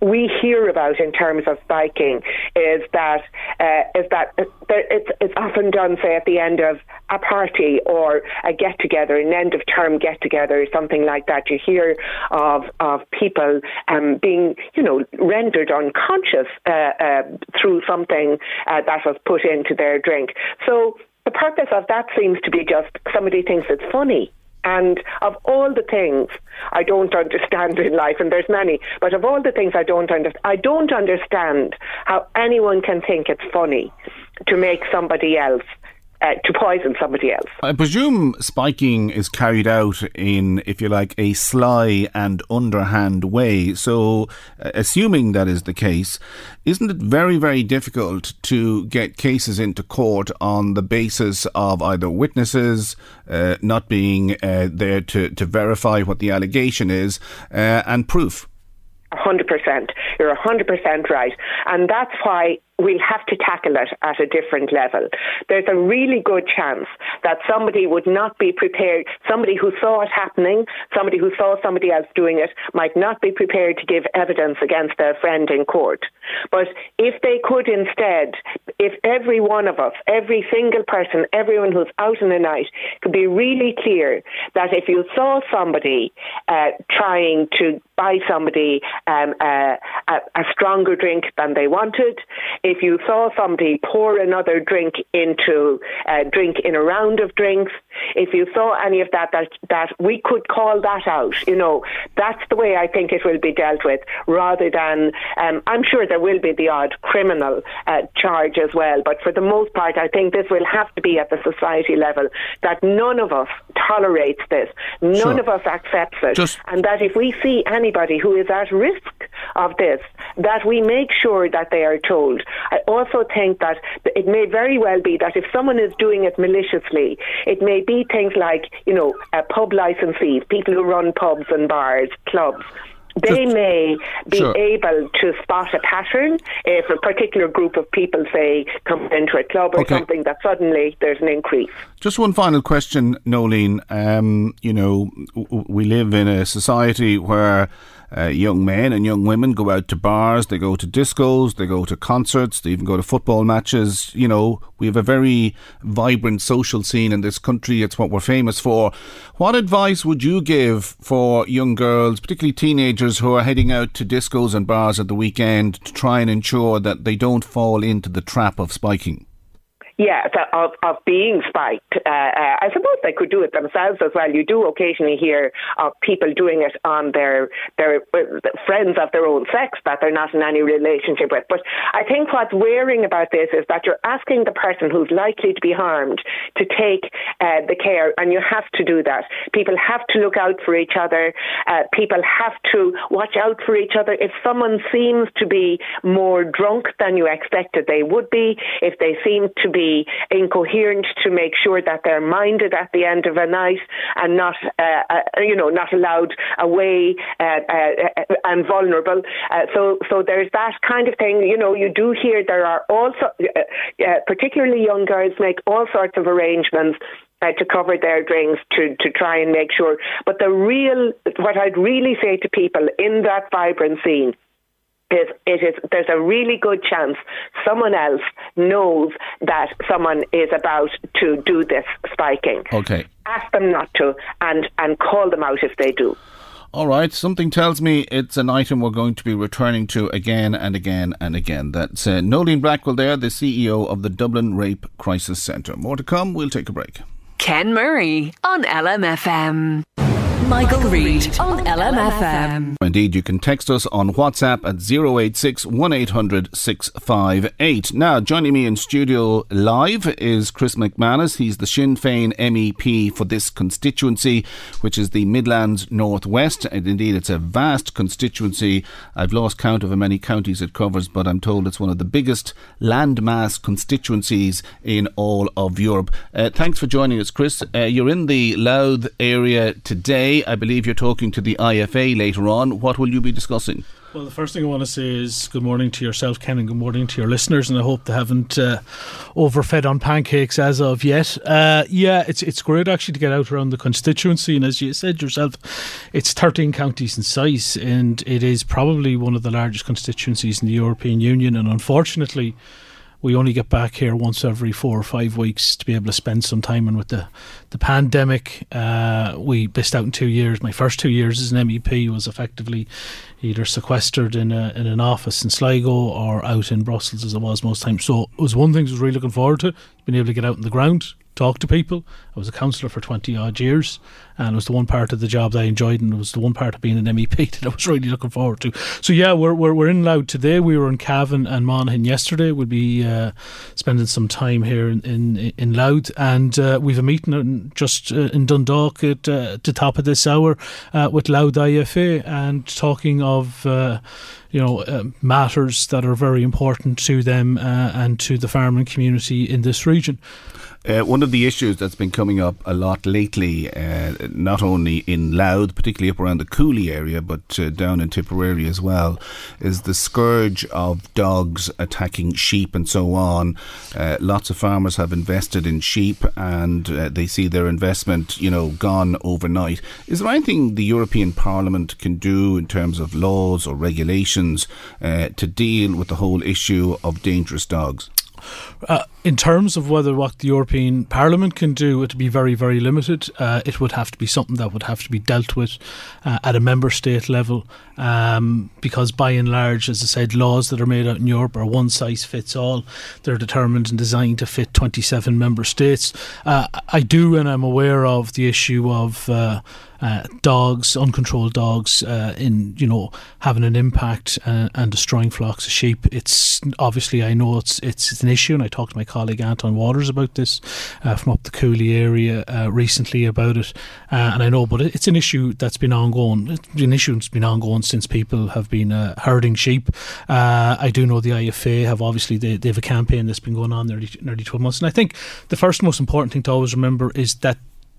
F: we hear about in terms of spiking is that uh, is that it's, it's often done, say, at the end of a party or a get together, an end of term get together, something like that. You hear of of people um, being, you know, rendered unconscious uh, uh, through something uh, that was put into their drink. So the purpose of that seems to be just somebody thinks it's funny. And of all the things I don't understand in life, and there's many, but of all the things I don't understand, I don't understand how anyone can think it's funny to make somebody else uh, to poison somebody else.
B: I presume spiking is carried out in, if you like, a sly and underhand way. So, uh, assuming that is the case, isn't it very, very difficult to get cases into court on the basis of either witnesses uh, not being uh, there to, to verify what the allegation is uh, and proof?
F: 100%. You're 100% right. And that's why we'll have to tackle it at a different level. There's a really good chance that somebody would not be prepared, somebody who saw it happening, somebody who saw somebody else doing it, might not be prepared to give evidence against their friend in court. But if they could instead, if every one of us, every single person, everyone who's out in the night, could be really clear that if you saw somebody uh, trying to buy somebody um, uh, a, a stronger drink than they wanted, if you saw somebody pour another drink into a drink in a round of drinks, if you saw any of that, that that we could call that out. You know, that's the way I think it will be dealt with, rather than um, I'm sure there will be the odd criminal uh, charge as well, but for the most part, I think this will have to be at the society level that none of us tolerates this, none
B: Sure.
F: of us accepts it,
B: Just-
F: and that if we see anybody who is at risk of this, that we make sure that they are told. I also think that it may very well be that if someone is doing it maliciously, it may be things like, you know, uh, pub licensees, people who run pubs and bars, clubs. They
B: Just-
F: may be
B: Sure.
F: able to spot a pattern if a particular group of people, say, come into a club or
B: Okay.
F: something, that suddenly there's an increase.
B: Just one final question, Noeline. Um, you know, w- w- we live in a society where uh, young men and young women go out to bars, they go to discos, they go to concerts, they even go to football matches. You know, we have a very vibrant social scene in this country. It's what we're famous for. What advice would you give for young girls, particularly teenagers who are heading out to discos and bars at the weekend to try and ensure that they don't fall into the trap of spiking?
F: Yeah, of, of being spiked. Uh, uh, I suppose they could do it themselves as well. You do occasionally hear of people doing it on their their uh, friends of their own sex that they're not in any relationship with. But I think what's wearing about this is that you're asking the person who's likely to be harmed to take uh, the care, and you have to do that. People have to look out for each other. Uh, people have to watch out for each other. If someone seems to be more drunk than you expected they would be, if they seem to be incoherent, to make sure that they're minded at the end of a night and not, uh, uh, you know, not allowed away uh, uh, and vulnerable. Uh, so, so there's that kind of thing. You know, you do hear there are also, uh, particularly young girls, make all sorts of arrangements to cover their drinks to, to try and make sure. But the real, what I'd really say to people in that vibrant scene is it is there's a really good chance someone else knows that someone is about to do this spiking.
B: Okay.
F: Ask them not to and, and call them out if they do.
B: All right, something tells me it's an item we're going to be returning to again and again and again. That's uh, Noeline Blackwell there, the CEO of the Dublin Rape Crisis Centre. More to come, we'll take a break.
G: Ken Murray on LMFM. Michael Reade on LMFM.
B: Indeed, you can text us on WhatsApp at 086 1800 658. Now, joining me in studio live is Chris McManus. He's the Sinn Féin MEP for this constituency, which is the Midlands Northwest. And indeed, it's a vast constituency. I've lost count of how many counties it covers, but I'm told it's one of the biggest landmass constituencies in all of Europe. Uh, thanks for joining us, Chris. Uh, you're in the Louth area today. I believe you're talking to the IFA later on. What will you be discussing?
H: Well, the first thing I want to say is good morning to yourself, Ken, and good morning to your listeners. And I hope they haven't uh, overfed on pancakes as of yet. Uh, yeah, it's it's great actually to get out around the constituency. And as you said yourself, it's 13 counties in size, and it is probably one of the largest constituencies in the European Union. And unfortunately, we only get back here once every four or five weeks to be able to spend some time. And with the the pandemic, uh, we missed out in two years. My first two years as an MEP was effectively either sequestered in a in an office in Sligo or out in Brussels as it was most times. So it was one thing I was really looking forward to, being able to get out in the ground, talk to people. I was a councillor for 20 odd years, and it was the one part of the job that I enjoyed, and it was the one part of being an MEP [laughs] that I was really looking forward to. So, yeah, we're, we're, we're in Louth today. We were in Cavan and Monaghan yesterday. We'll be uh, spending some time here in, in, in Louth, and uh, we've a meeting just uh, in Dundalk at uh, the top of this hour uh, with Louth IFA and talking of. Uh, you know, uh, matters that are very important to them uh, and to the farming community in this region.
B: Uh, one of the issues that's been coming up a lot lately, uh, not only in Louth, particularly up around the Cooley area, but uh, down in Tipperary as well, is the scourge of dogs attacking sheep and so on. Uh, lots of farmers have invested in sheep and uh, they see their investment, you know, gone overnight. Is there anything the European Parliament can do in terms of laws or regulations uh, to deal with the whole issue of dangerous dogs?
H: Uh, in terms of whether what the European Parliament can do, it would be very, very limited. Uh, it would have to be something that would have to be dealt with uh, at a member state level, um, because by and large, as I said, laws that are made out in Europe are one size fits all. They're determined and designed to fit 27 member states. Uh, I do, and I'm aware of the issue of uh, uh, dogs, uncontrolled dogs, uh, in you know having an impact uh, and destroying flocks of sheep. It's obviously I know it's it's, it's an issue, and I talked to my colleague Antóin Watters about this uh, from up the Cooley area uh, recently about it, uh, and I know, but it's an issue that's been ongoing. It's an issue that's been ongoing since people have been herding sheep. I do know the IFA have obviously they, they have a campaign that's been going on nearly nearly twelve months, and I think the first most important thing to always remember is that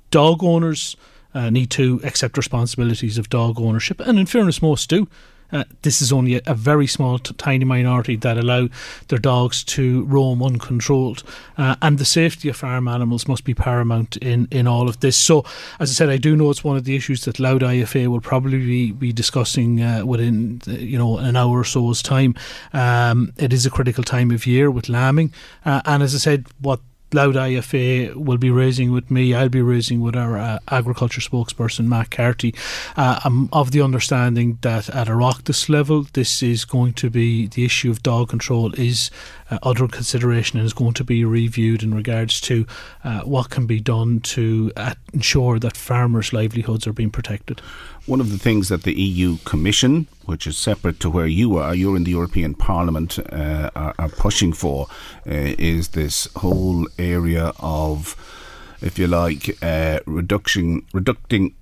H: dog owners uh, need to accept responsibilities of dog ownership, and in fairness, most do. Uh, this is only a, a very small, t- tiny minority that allow their dogs to roam uncontrolled, uh, and the safety of farm animals must be paramount in, in all of this. So, as I said, I do know it's one of the issues that Louth IFA will probably be, be discussing uh, within you know an hour or so's time. Um, it is a critical time of year with lambing, uh, and as I said, what Louth IFA will be raising with me. I'll be raising with our uh, agriculture spokesperson, Matt Carthy. Uh, I'm of the understanding that at Oireachtas level, this is going to be the issue of dog control is uh, under consideration and is going to be reviewed in regards to uh, what can be done to uh, ensure that farmers' livelihoods are being protected.
B: One of the things that the EU Commission, which is separate to where you are, you're in the European Parliament, uh, are, are, pushing for, uh, is this whole area of if you like, uh, reducing,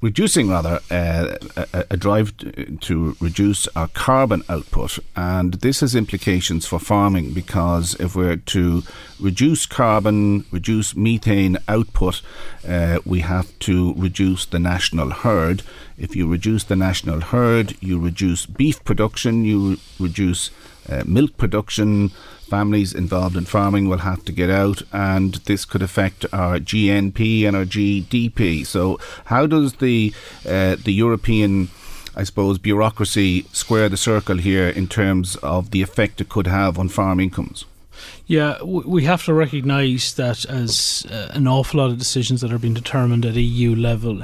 B: reducing rather uh, a, a, drive to reduce our carbon output, and this has implications for farming because if we're to reduce carbon, reduce methane output, uh, we have to reduce the national herd. If you reduce the national herd, you reduce beef production, you reduce uh, milk production families involved in farming will have to get out, and this could affect our GNP and our GDP. So, how does the uh, the European I suppose, bureaucracy square the circle here in terms of the effect it could have on farm incomes?
H: Yeah, we have to recognise that as uh, an awful lot of decisions that are being determined at EU level.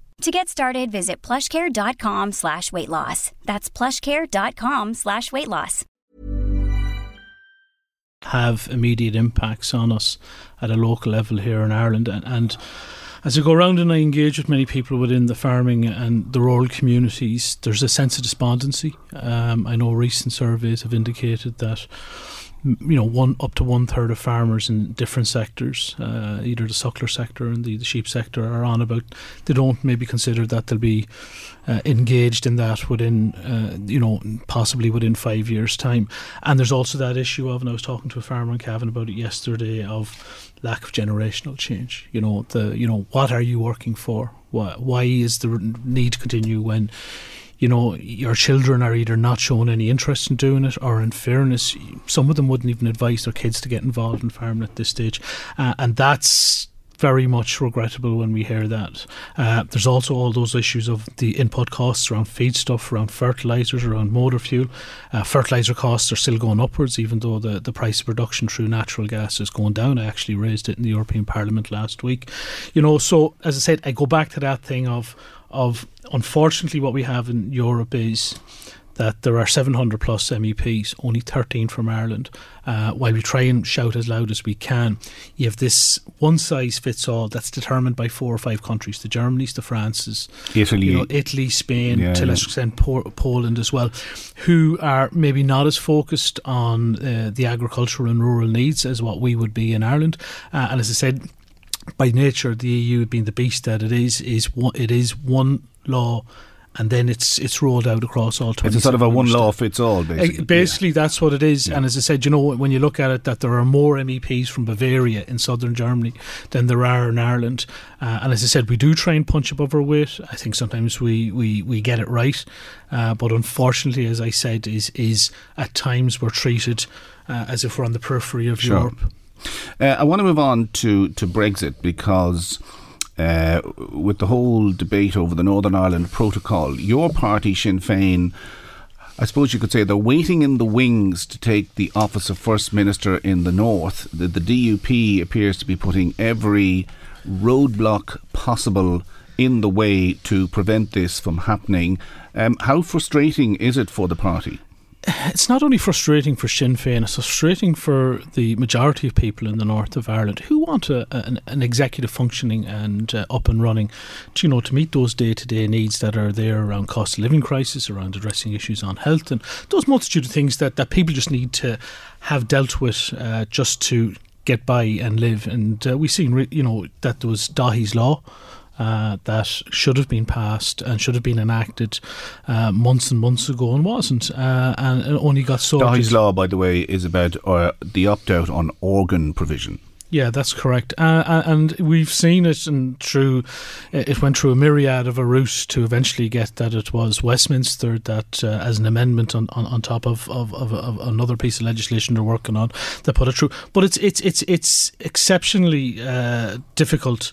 I: To get started, visit plushcare.com slash weight loss. That's plushcare.com slash weight loss.
H: Have immediate impacts on us at a local level here in Ireland. And, and as I go around and I engage with many people within the farming and the rural communities, there's a sense of despondency. Um, I know recent surveys have indicated that you know, one up to one third of farmers in different sectors, uh, either the suckler sector and the, the, sheep sector, are on about. They don't maybe consider that they'll be uh, engaged in that within, uh, you know, possibly within five years' time. And there's also that issue of, and I was talking to a farmer in Cavan about it yesterday, of lack of generational change. You know, the you know, what are you working for? Why, why is the need to continue when you know, your children are either not showing any interest in doing it, or in fairness, some of them wouldn't even advise their kids to get involved in farming at this stage, uh, and that's very much regrettable when we hear that. Uh, there's also all those issues of the input costs around feedstuff, around fertilisers, around motor fuel. Uh, fertiliser costs are still going upwards, even though the, the price of production through natural gas is going down. I actually raised it in the European Parliament last week. You know, so as I said, I go back to that thing of of unfortunately what we have in Europe is that there are 700 plus MEPs, only 13 from Ireland. Uh, while we try and shout as loud as we can, you have this one size fits all that's determined by four or five countries: the Germanys, the Frances,
B: Italy,
H: you know, Italy, Spain, yeah, to a lesser extent Poland as well, who are maybe not as focused on uh, the agricultural and rural needs as what we would be in Ireland. Uh, and as I said, by nature, the EU being the beast that it is, is one, it is one law and then it's it's rolled out across all.
B: It's a sort of a one law fits all, basically.
H: Basically, yeah. that's what it is. Yeah. And as I said, you know, when you look at it, that there are more MEPs from Bavaria in southern Germany than there are in Ireland. Uh, and as I said, we do try and punch above our weight. I think sometimes we we, we get it right, uh, but unfortunately, as I said, is is at times we're treated uh, as if we're on the periphery of sure. Europe.
B: Uh, I want to move on to, to Brexit because uh, with the whole debate over the Northern Ireland Protocol, your party, Sinn Féin, I suppose you could say they're waiting in the wings to take the office of First Minister in the North. The, the DUP appears to be putting every roadblock possible in the way to prevent this from happening. Um, how frustrating is it for the party?
H: It's not only frustrating for Sinn Féin, it's frustrating for the majority of people in the north of Ireland who want a, an, an, executive functioning and uh, up and running, to, you know, to meet those day to day needs that are there around cost of living crisis, around addressing issues on health, and those multitude of things that, that people just need to have dealt with uh, just to get by and live. And uh, we've seen, you know, that there was Daithí's Law uh, that should have been passed and should have been enacted uh, months and months ago and wasn't, uh, and it only got sorted.
B: Daithí's law, by the way, is about uh, the opt out on organ provision.
H: Yeah, that's correct, uh, uh, and we've seen it and through. It went through a myriad of a route to eventually get that it was Westminster that, uh, as an amendment on, on, on top of, of, of, of, another piece of legislation they're working on, that put it through. But it's it's it's it's exceptionally uh, difficult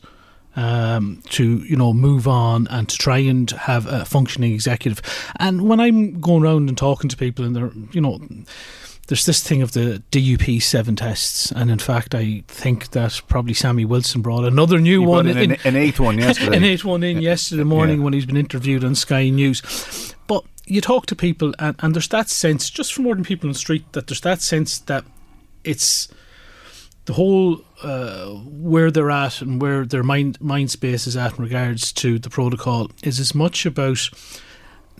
H: um, to you know move on and to try and have a functioning executive. And when I'm going around and talking to people, and they're you know there's this thing of the DUP seven tests, and in fact, I think that probably Sammy Wilson brought another new one,
B: in, an, an eighth one yesterday, [laughs]
H: an eighth one in yesterday morning yeah. when he's been interviewed on Sky News. But you talk to people, and, and there's that sense, just from ordinary people on the street, that there's that sense that it's the whole uh, where they're at and where their mind mind space is at in regards to the protocol is as much about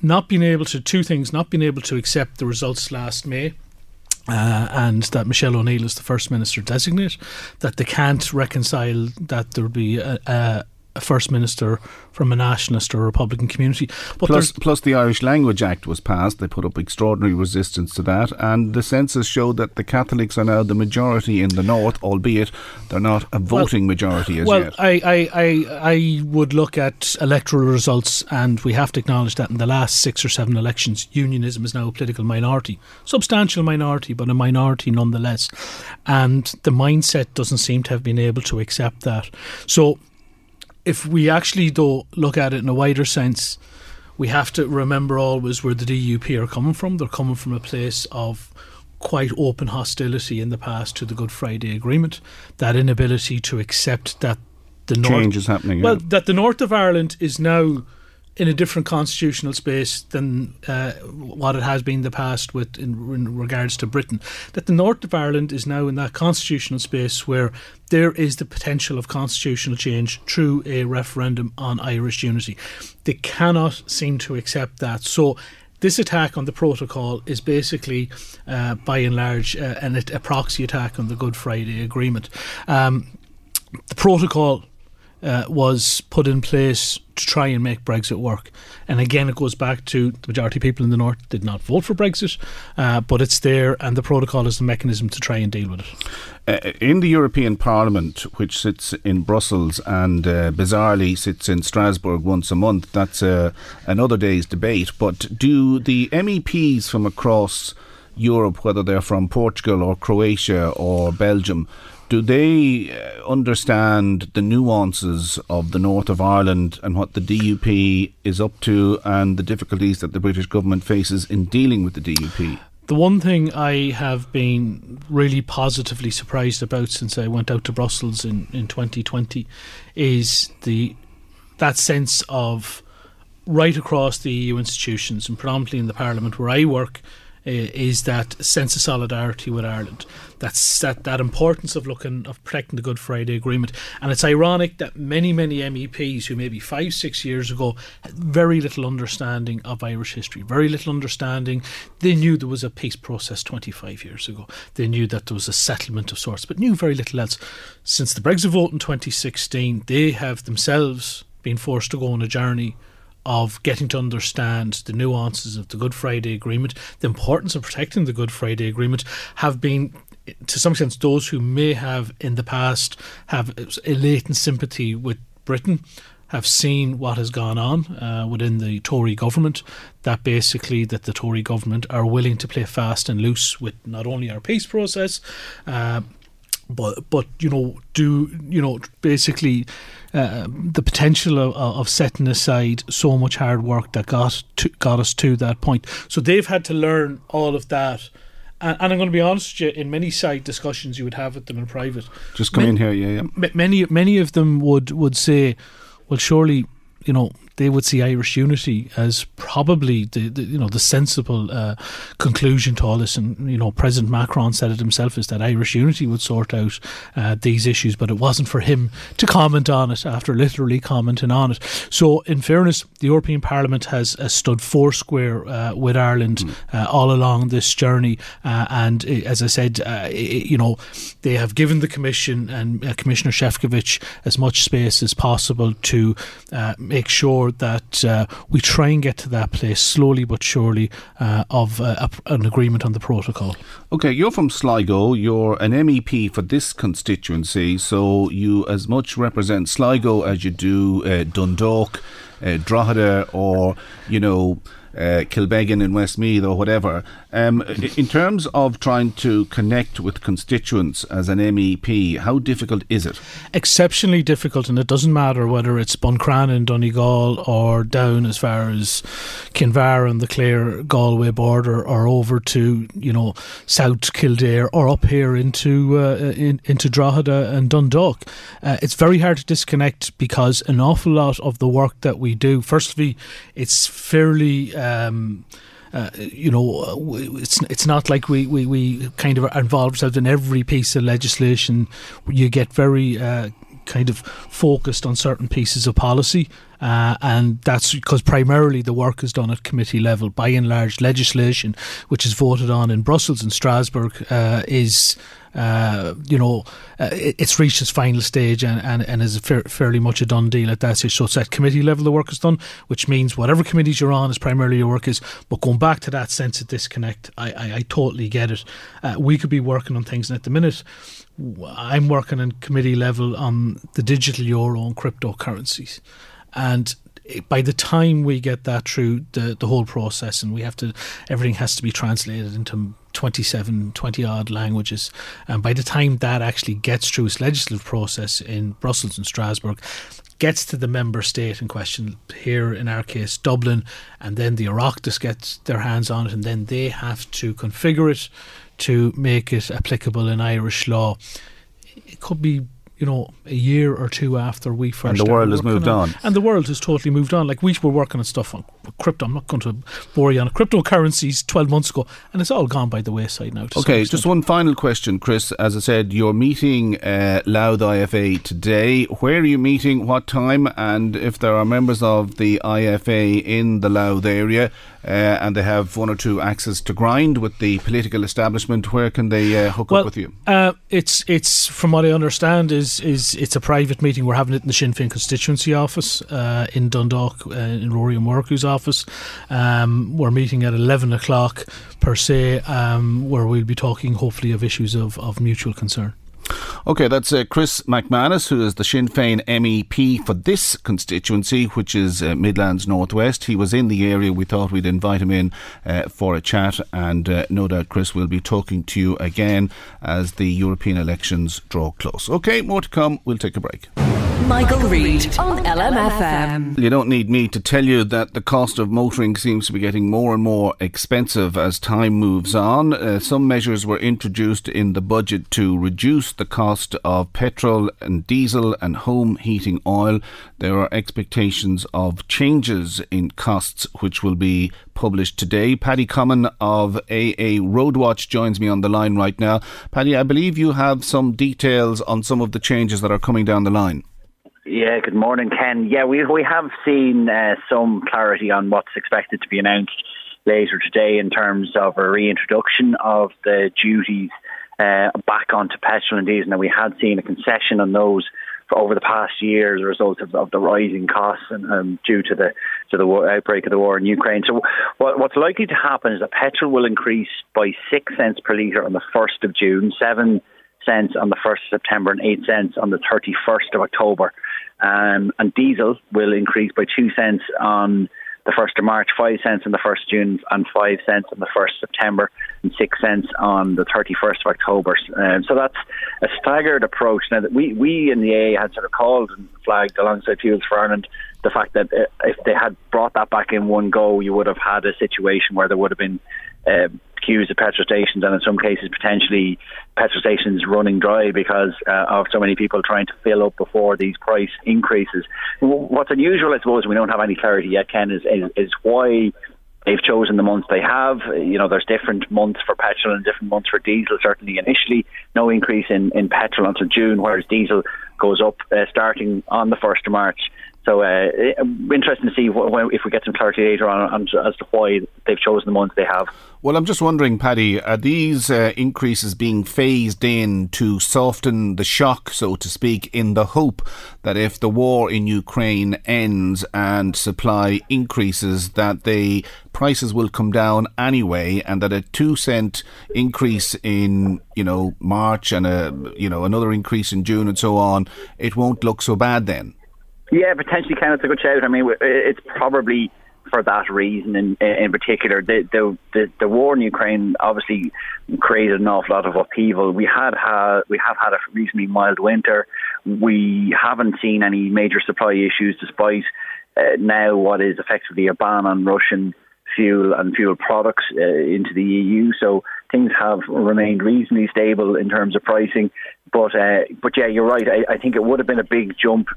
H: not being able to two things: not being able to accept the results last May. Uh, and that Michelle O'Neill is the first minister designate, that they can't reconcile that there would be a, a, a first minister from a nationalist or Republican community.
B: But plus, plus, the Irish Language Act was passed. They put up extraordinary resistance to that, and the census showed that the Catholics are now the majority in the north, albeit they're not a voting well, majority as
H: well,
B: yet.
H: I, I, I, I would look at electoral results, and we have to acknowledge that in the last six or seven elections, unionism is now a political minority, substantial minority, but a minority nonetheless. And the mindset doesn't seem to have been able to accept that. So if we actually though look at it in a wider sense, we have to remember always where the DUP are coming from. They're coming from a place of quite open hostility in the past to the Good Friday Agreement. That inability to accept that the
B: change
H: north,
B: is happening.
H: Well,
B: yeah.
H: that the north of Ireland is now in a different constitutional space than uh, what it has been in the past with in, in, regards to Britain. That the north of Ireland is now in that constitutional space where there is the potential of constitutional change through a referendum on Irish unity. They cannot seem to accept that. So this attack on the protocol is basically, uh, by and large, uh, an, a proxy attack on the Good Friday Agreement. Um, the protocol uh, was put in place to try and make Brexit work. And again, it goes back to the majority of people in the north did not vote for Brexit, uh, but it's there, and the protocol is the mechanism to try and deal with it.
B: Uh, in the European Parliament, which sits in Brussels and uh, bizarrely sits in Strasbourg once a month, that's uh, another day's debate. But do the MEPs from across Europe, whether they're from Portugal or Croatia or Belgium, do they uh, understand the nuances of the north of Ireland and what the DUP is up to and the difficulties that the British government faces in dealing with the DUP?
H: The one thing I have been really positively surprised about since I went out to Brussels in, in 2020 is the that sense of right across the EU institutions and predominantly in the Parliament where I work Uh, is that sense of solidarity with Ireland. That's that, that importance of looking of protecting the Good Friday Agreement. And it's ironic that many, many MEPs who maybe five, six years ago had very little understanding of Irish history, very little understanding. They knew there was a peace process 25 years ago. They knew that there was a settlement of sorts, but knew very little else. Since the Brexit vote in 2016, they have themselves been forced to go on a journey of getting to understand the nuances of the Good Friday Agreement, the importance of protecting the Good Friday Agreement, have been to some extent those who may have in the past have a latent sympathy with Britain have seen what has gone on uh, within the Tory government. That basically that the Tory government are willing to play fast and loose with not only our peace process, uh, but but you know do you know basically uh, the potential of, of, setting aside so much hard work that got to, got us to that point. So they've had to learn all of that. And, and I'm going to be honest with you, in many side discussions you would have with them in private.
B: Just come in here, yeah,
H: yeah. Many many of them would would say, well, surely you know they would see Irish unity as probably the, the you know the sensible uh, conclusion to all this. And you know, President Macron said it himself is that Irish unity would sort out uh, these issues, but it wasn't for him to comment on it after literally commenting on it. So, in fairness, the European Parliament has uh, stood foursquare uh, with Ireland mm. all along this journey, uh, and as I said, it, you know, they have given the Commission and Commissioner Šefčovič as much space as possible to make sure that uh, we try and get to that place slowly but surely uh, of uh, an agreement on the protocol.
B: Okay, you're from Sligo. You're an MEP for this constituency, so you as much represent Sligo as you do uh, Dundalk, uh, Drogheda, or you know uh, Kilbeggan in Westmeath or whatever. Um, in terms of trying to connect with constituents as an MEP, how difficult is it?
H: Exceptionally difficult, and it doesn't matter whether it's Buncrana and Donegal or down as far as Kinvara and the Clare Galway border, or over to you know South Kildare, or up here into uh, in, into Drogheda and Dundalk. Uh, it's very hard to disconnect because an awful lot of the work that we do, firstly, it's fairly um, uh, you know, it's it's not like we, we, we kind of involve ourselves in every piece of legislation. You get very uh, kind of focused on certain pieces of policy, uh, and that's because primarily the work is done at committee level. By and large, legislation which is voted on in Brussels and Strasbourg uh, is uh, you know, uh, it's reached its final stage and, and, and is fair, fairly much a done deal at that stage. So it's at committee level the work is done, which means whatever committees you're on is primarily your work is. But going back to that sense of disconnect, I, I, I totally get it. Uh, we could be working on things, and at the minute, I'm working on committee level on the digital euro and cryptocurrencies. And by the time we get that through the, the whole process and we have to everything has to be translated into 27 20 odd languages and by the time that actually gets through its legislative process in Brussels and Strasbourg gets to the member state in question here in our case Dublin and then the Oireachtas gets their hands on it and then they have to configure it to make it applicable in Irish law it could be you know, a year or two after we first.
B: And the world has moved on.
H: on. And the world has totally moved on. Like we were working on stuff on crypto. I'm not going to bore you on cryptocurrencies 12 months ago, and it's all gone by the wayside now.
B: Okay, just one final question, Chris. As I said, you're meeting uh, Louth IFA today. Where are you meeting? What time? And if there are members of the IFA in the Louth area, uh, and they have one or two axes to grind with the political establishment, where can they uh, hook
H: well,
B: up with you?
H: Uh, it's it's from what I understand is is it's a private meeting. We're having it in the Sinn Féin constituency office uh, in Dundalk, uh, in Ruairí Ó Murchú's office. Um, we're meeting at eleven o'clock per se, um, where we'll be talking hopefully of issues of, of mutual concern.
B: Okay, that's uh, Chris McManus, who is the Sinn Féin MEP for this constituency, which is uh, Midlands Northwest. He was in the area. We thought we'd invite him in uh, for a chat, and uh, no doubt, Chris, will be talking to you again as the European elections draw close. Okay, more to come. We'll take a break.
G: Michael, Reade on LMFM.
B: You don't need me to tell you that the cost of motoring seems to be getting more and more expensive as time moves on. Uh, some measures were introduced in the budget to reduce the cost of petrol and diesel and home heating oil. There are expectations of changes in costs which will be published today. Paddy Comyn of AA Roadwatch joins me on the line right now. Paddy, I believe you have some details on some of the changes that are coming down the line.
J: Yeah, good morning, Ken. Yeah, we we have seen uh, some clarity on what's expected to be announced later today in terms of a reintroduction of the duties uh, back onto petrol and diesel. Now, we had seen a concession on those for over the past year as a result of, of the rising costs and um, due to the to the war, outbreak of the war in Ukraine. So, what, what's likely to happen is that petrol will increase by six cents per litre on the first of June, seven cents on the 1st of September and 8 cents on the 31st of October. Um, and diesel will increase by 2 cents on the 1st of March, 5 cents on the 1st of June, and 5 cents on the 1st of September, and 6 cents on the 31st of October. Um, so that's a staggered approach. Now, that we, we in the A had sort of called and flagged alongside Fuels for Ireland the fact that uh, if they had brought that back in one go, you would have had a situation where there would have been uh, queues at petrol stations, and in some cases potentially petrol stations running dry because uh, of so many people trying to fill up before these price increases. What's unusual, I suppose, we don't have any clarity yet, Ken, is, is, is why they've chosen the months they have. You know, there's different months for petrol and different months for diesel. Certainly, initially, no increase in, in petrol until June, whereas diesel goes up uh, starting on the 1st of March. So uh, interesting to see what, if we get some clarity later on, on, as to why they've chosen the ones they have.
B: Well, I'm just wondering, Paddy, are these uh, increases being phased in to soften the shock, so to speak, in the hope that if the war in Ukraine ends and supply increases, that the prices will come down anyway, and that a two cent increase in you know March and a you know another increase in June and so on, it won't look so bad then.
J: Yeah, potentially, Ken, it's a good shout. I mean, it's probably for that reason in in particular. The, the the the, war in Ukraine obviously created an awful lot of upheaval. We had had we have had a reasonably mild winter. We haven't seen any major supply issues, despite uh, now what is effectively a ban on Russian fuel and fuel products uh, into the EU. So things have remained reasonably stable in terms of pricing. But uh, but yeah, you're right. I, I think it would have been a big jump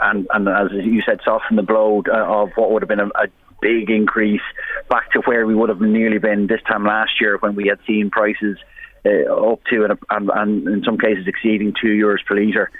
J: and, and as you said, soften the blow uh, of what would have been a, a big increase back to where we would have nearly been this time last year when we had seen prices uh, up to and, and, and in some cases exceeding two euros per litre.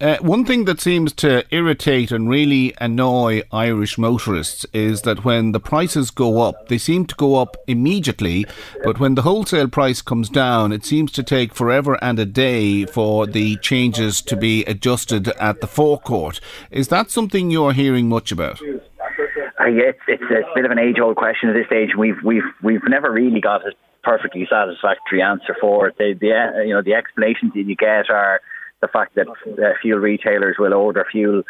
B: Uh, one thing that seems to irritate and really annoy Irish motorists is that when the prices go up, they seem to go up immediately, but when the wholesale price comes down, it seems to take forever and a day for the changes to be adjusted at the forecourt. Is that something you're hearing much about?
J: Uh, yeah, it's, it's a bit of an age-old question at this stage. We've we've we've never really got a perfectly satisfactory answer for it. The, the uh, you know the explanations that you get are the fact that uh, fuel retailers will order fuel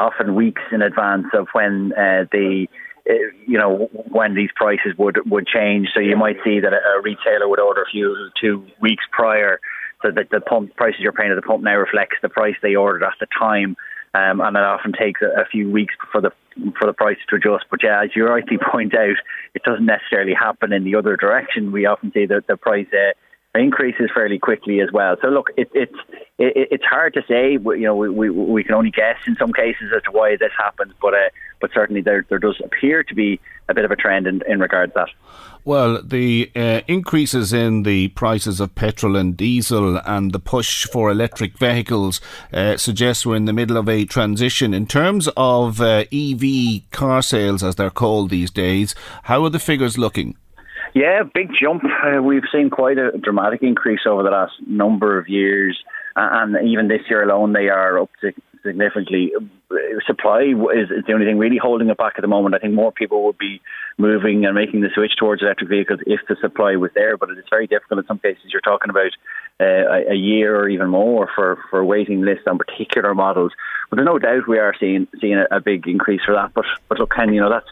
J: often weeks in advance of when uh, the uh, you know when these prices would would change. So you might see that a, a retailer would order fuel two weeks prior, so that the pump prices you're paying at the pump now reflects the price they ordered at the time. Um, and it often takes a, a, few weeks for the for the price to adjust. But yeah, as you rightly [laughs] point out, it doesn't necessarily happen in the other direction. We often see that the price uh, increases fairly quickly as well. So look, it, it's it, it's hard to say. You know, we, we, we can only guess in some cases as to why this happens, but uh, but certainly there there does appear to be a bit of a trend in, in regard to that.
B: Well, the uh, increases in the prices of petrol and diesel and the push for electric vehicles uh, suggests we're in the middle of a transition. In terms of uh, EV car sales, as they're called these days, how are the figures looking?
J: Yeah, big jump. Uh, we've seen quite a dramatic increase over the last number of years, and even this year alone, they are up to significantly. Supply is, is the only thing really holding it back at the moment. I think more people would be moving and making the switch towards electric vehicles if the supply was there, but it's very difficult in some cases. You're talking about uh, a year or even more for, for waiting lists on particular models. But there's no doubt we are seeing seeing a, big increase for that. But but look, Ken, you know that's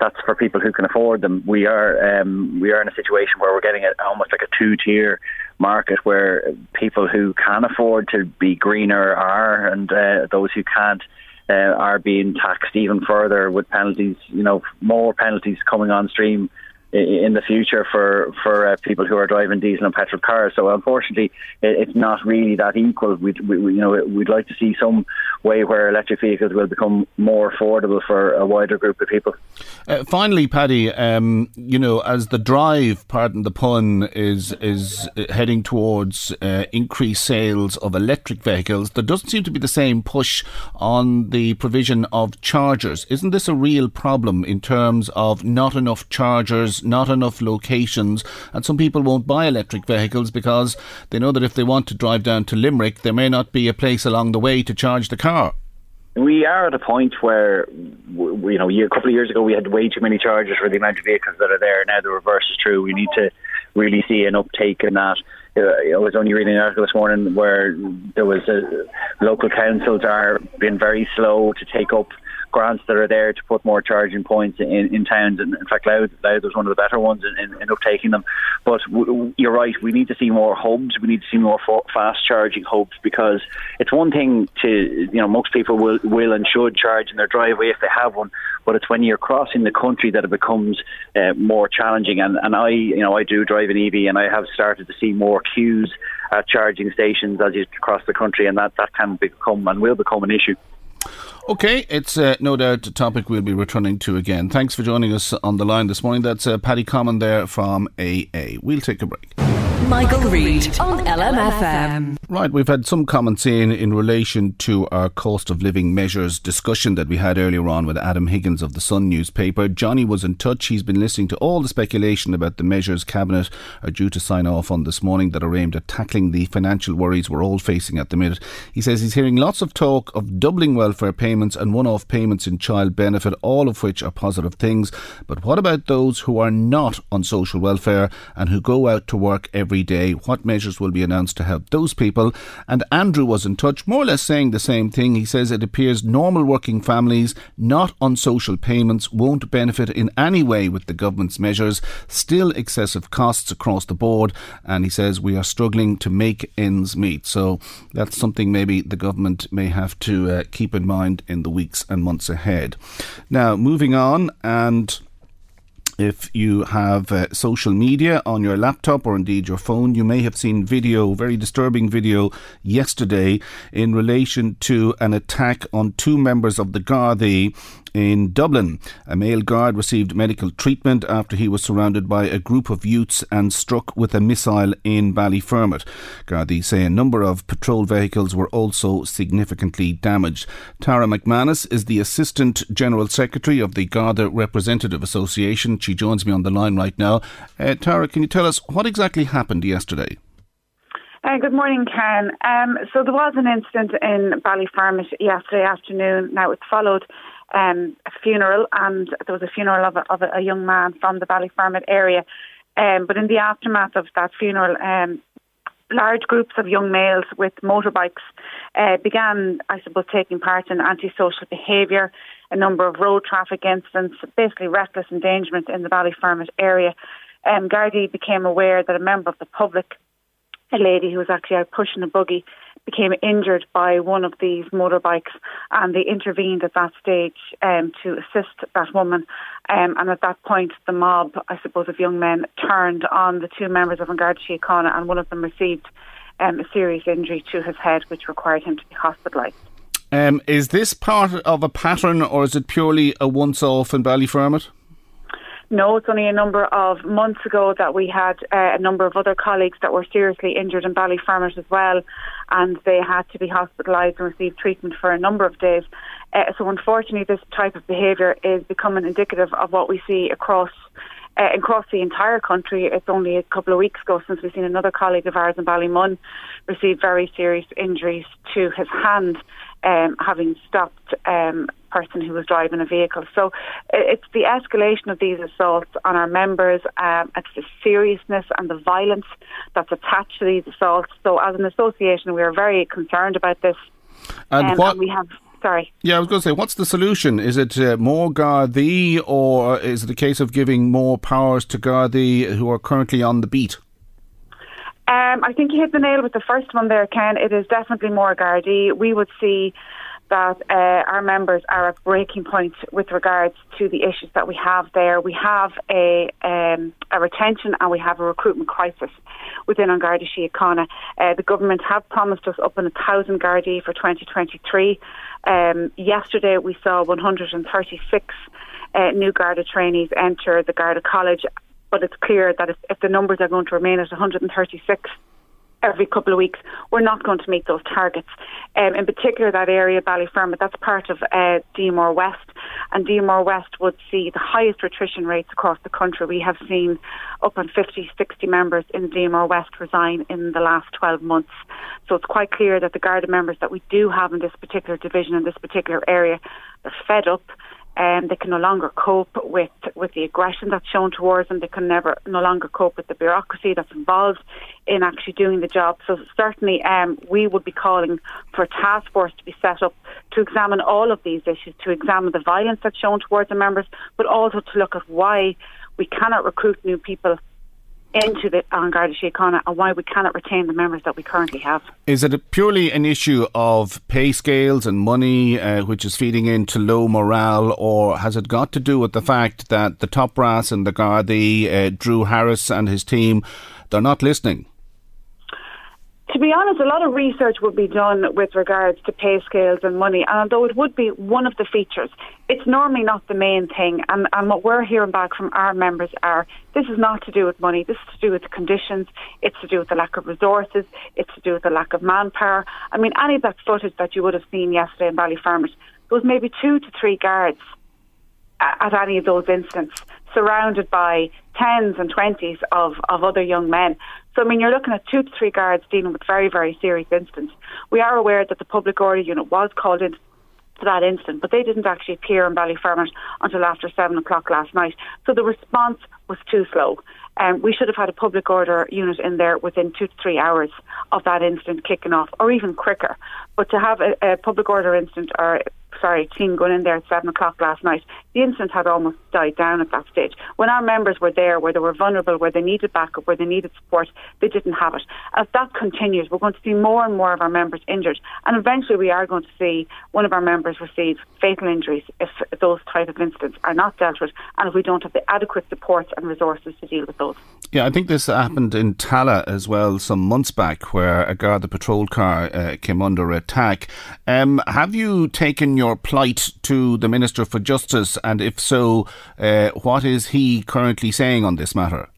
J: that's for people who can afford them. We are um, we are in a situation where we're getting a, almost like a two tier market where people who can afford to be greener are, and uh, those who can't uh, are being taxed even further with penalties. You know, more penalties coming on stream in the future for for uh, people who are driving diesel and petrol cars. So unfortunately, it's not really that equal. We'd, we, you know, we'd like to see some way where electric vehicles will become more affordable for a wider group of people.
B: Uh, finally, Paddy, um, you know, as the drive, pardon the pun, is is heading towards uh, increased sales of electric vehicles, there doesn't seem to be the same push on the provision of chargers. Isn't this a real problem in terms of not enough chargers? Not enough locations, and some people won't buy electric vehicles because they know that if they want to drive down to Limerick, there may not be a place along the way to charge the car.
J: We are at a point where, you know, a couple of years ago we had way too many chargers for the amount of vehicles that are there. Now the reverse is true. We need to really see an uptake in that. Uh, I was only reading an article this morning where there was a, local councils are being very slow to take up grants that are there to put more charging points in, in towns. And in fact, Louth, Louth was one of the better ones in, in, in uptaking them. But w- you're right, we need to see more hubs. We need to see more fast charging hubs because it's one thing to, you know, most people will, will and should charge in their driveway if they have one, but it's when you're crossing the country that it becomes uh, more challenging. And, and I, you know, I do drive an EV and I have started to see more queues at charging stations as you cross the country, and that, that can become and will become an issue.
B: Okay, it's uh, no doubt a topic we'll be returning to again. Thanks for joining us on the line this morning. That's uh, Paddy Comyn there from AA. We'll take a break.
G: Michael, Reade on LMFM.
B: Right, we've had some comments in in relation to our cost of living measures discussion that we had earlier on with Adam Higgins of the Sun newspaper. Johnny was in touch. He's been listening to all the speculation about the measures Cabinet are due to sign off on this morning that are aimed at tackling the financial worries we're all facing at the minute. He says he's hearing lots of talk of doubling welfare payments and one off payments in child benefit, all of which are positive things. But what about those who are not on social welfare and who go out to work every every day. What measures will be announced to help those people? And Andrew was in touch, more or less saying the same thing. He says it appears normal working families, not on social payments, won't benefit in any way with the government's measures. Still excessive costs across the board. And he says we are struggling to make ends meet. So that's something maybe the government may have to uh, keep in mind in the weeks and months ahead. Now, moving on and if you have uh, social media on your laptop or indeed your phone, you may have seen video, very disturbing video yesterday in relation to an attack on two members of the Gardaí in Dublin. A male guard received medical treatment after he was surrounded by a group of youths and struck with a missile in Ballyfermot. Gardaí say a number of patrol vehicles were also significantly damaged. Tara McManus is the Assistant General Secretary of the Garda Representative Association. She joins me on the line right now. Uh, Tara, can you tell us what exactly happened yesterday?
K: Uh, good morning, Karen. Um, so there was an incident in Ballyfermot yesterday afternoon. Now it's followed um, a funeral, and there was a funeral of a, of a young man from the Ballyfermot area. Um, but in the aftermath of that funeral, um, large groups of young males with motorbikes uh, began, I suppose, taking part in antisocial behaviour, a number of road traffic incidents, basically reckless endangerment in the Ballyfermot area. Um, Gardaí became aware that a member of the public, a lady who was actually out pushing a buggy, became injured by one of these motorbikes, and they intervened at that stage um, to assist that woman. Um, and at that point, the mob, I suppose, of young men turned on the two members of An Garda Síochána, and one of them received um, a serious injury to his head, which required him to be hospitalised.
B: Um, is this part of a pattern, or is it purely a once-off in Ballyfermot?
K: No, it's only a number of months ago that we had uh, a number of other colleagues that were seriously injured in Ballyfermot as well, and they had to be hospitalised and receive treatment for a number of days. Uh, so, unfortunately, this type of behaviour is becoming indicative of what we see across. Uh, across the entire country, it's only a couple of weeks ago since we've seen another colleague of ours in Ballymun receive very serious injuries to his hand um, having stopped um, person who was driving a vehicle. So it's the escalation of these assaults on our members. Um, it's the seriousness and the violence that's attached to these assaults. So as an association, we are very concerned about this.
B: And um, what
K: and we have. Sorry.
B: Yeah, I was going to say, what's the solution? Is it uh, more Gardaí, or is it a case of giving more powers to Gardaí who are currently on the beat?
K: Um, I think you hit the nail with the first one there, Ken. It is definitely more Gardaí. We would see that uh, our members are at breaking point with regards to the issues that we have there. We have a, um, a retention and we have a recruitment crisis within An Garda Síochána. Uh, the government have promised us up in a thousand Gardaí for 2023. Um, yesterday we saw 136 uh, new Garda trainees enter the Garda College but it's clear that if, if the numbers are going to remain at 136 every couple of weeks, we're not going to meet those targets. Um, in particular, that area, Ballyfermot, that's part of uh, West, and DMR West would see the highest attrition rates across the country. We have seen up on 50, 60 members in DMR West resign in the last 12 months. So it's quite clear that the Garda members that we do have in this particular division, in this particular area, are fed up um, they can no longer cope with with the aggression that's shown towards them. They can never no longer cope with the bureaucracy that's involved in actually doing the job. So certainly, um, we would be calling for a task force to be set up to examine all of these issues, to examine the violence that's shown towards the members, but also to look at why we cannot recruit new people into the An Garda Síochána and why we cannot retain the members that we currently have.
B: Is it purely an issue of pay scales and money uh, which is feeding into low morale, or has it got to do with the fact that the top brass in the Gardaí, uh, Drew Harris and his team, they're not listening?
K: To be honest, a lot of research would be done with regards to pay scales and money, and although it would be one of the features, it's normally not the main thing. And, and what we're hearing back from our members are this is not to do with money, this is to do with the conditions, it's to do with the lack of resources, it's to do with the lack of manpower. I mean, any of that footage that you would have seen yesterday in Ballyfermot, there was maybe two to three guards at any of those incidents, surrounded by tens and twenties of, of other young men. So, I mean, you're looking at two to three guards dealing with very, very serious incidents. We are aware that the public order unit was called into that incident, but they didn't actually appear in Ballyfermot until after seven o'clock last night. So the response was too slow. Um, we should have had a public order unit in there within two to three hours of that incident kicking off, or even quicker. But to have a, a public order incident or sorry, team going in there at seven o'clock last night, the incident had almost died down at that stage. When our members were there, where they were vulnerable, where they needed backup, where they needed support, they didn't have it. As that continues, we're going to see more and more of our members injured, and eventually we are going to see one of our members receive fatal injuries if those type of incidents are not dealt with, and if we don't have the adequate supports and resources to deal with those.
B: Yeah, I think this happened in Tallaght as well some months back, where a guard, the patrol car uh, came under attack. Um, have you taken your plight to the Minister for Justice, and if so, uh, what is he currently saying on this matter?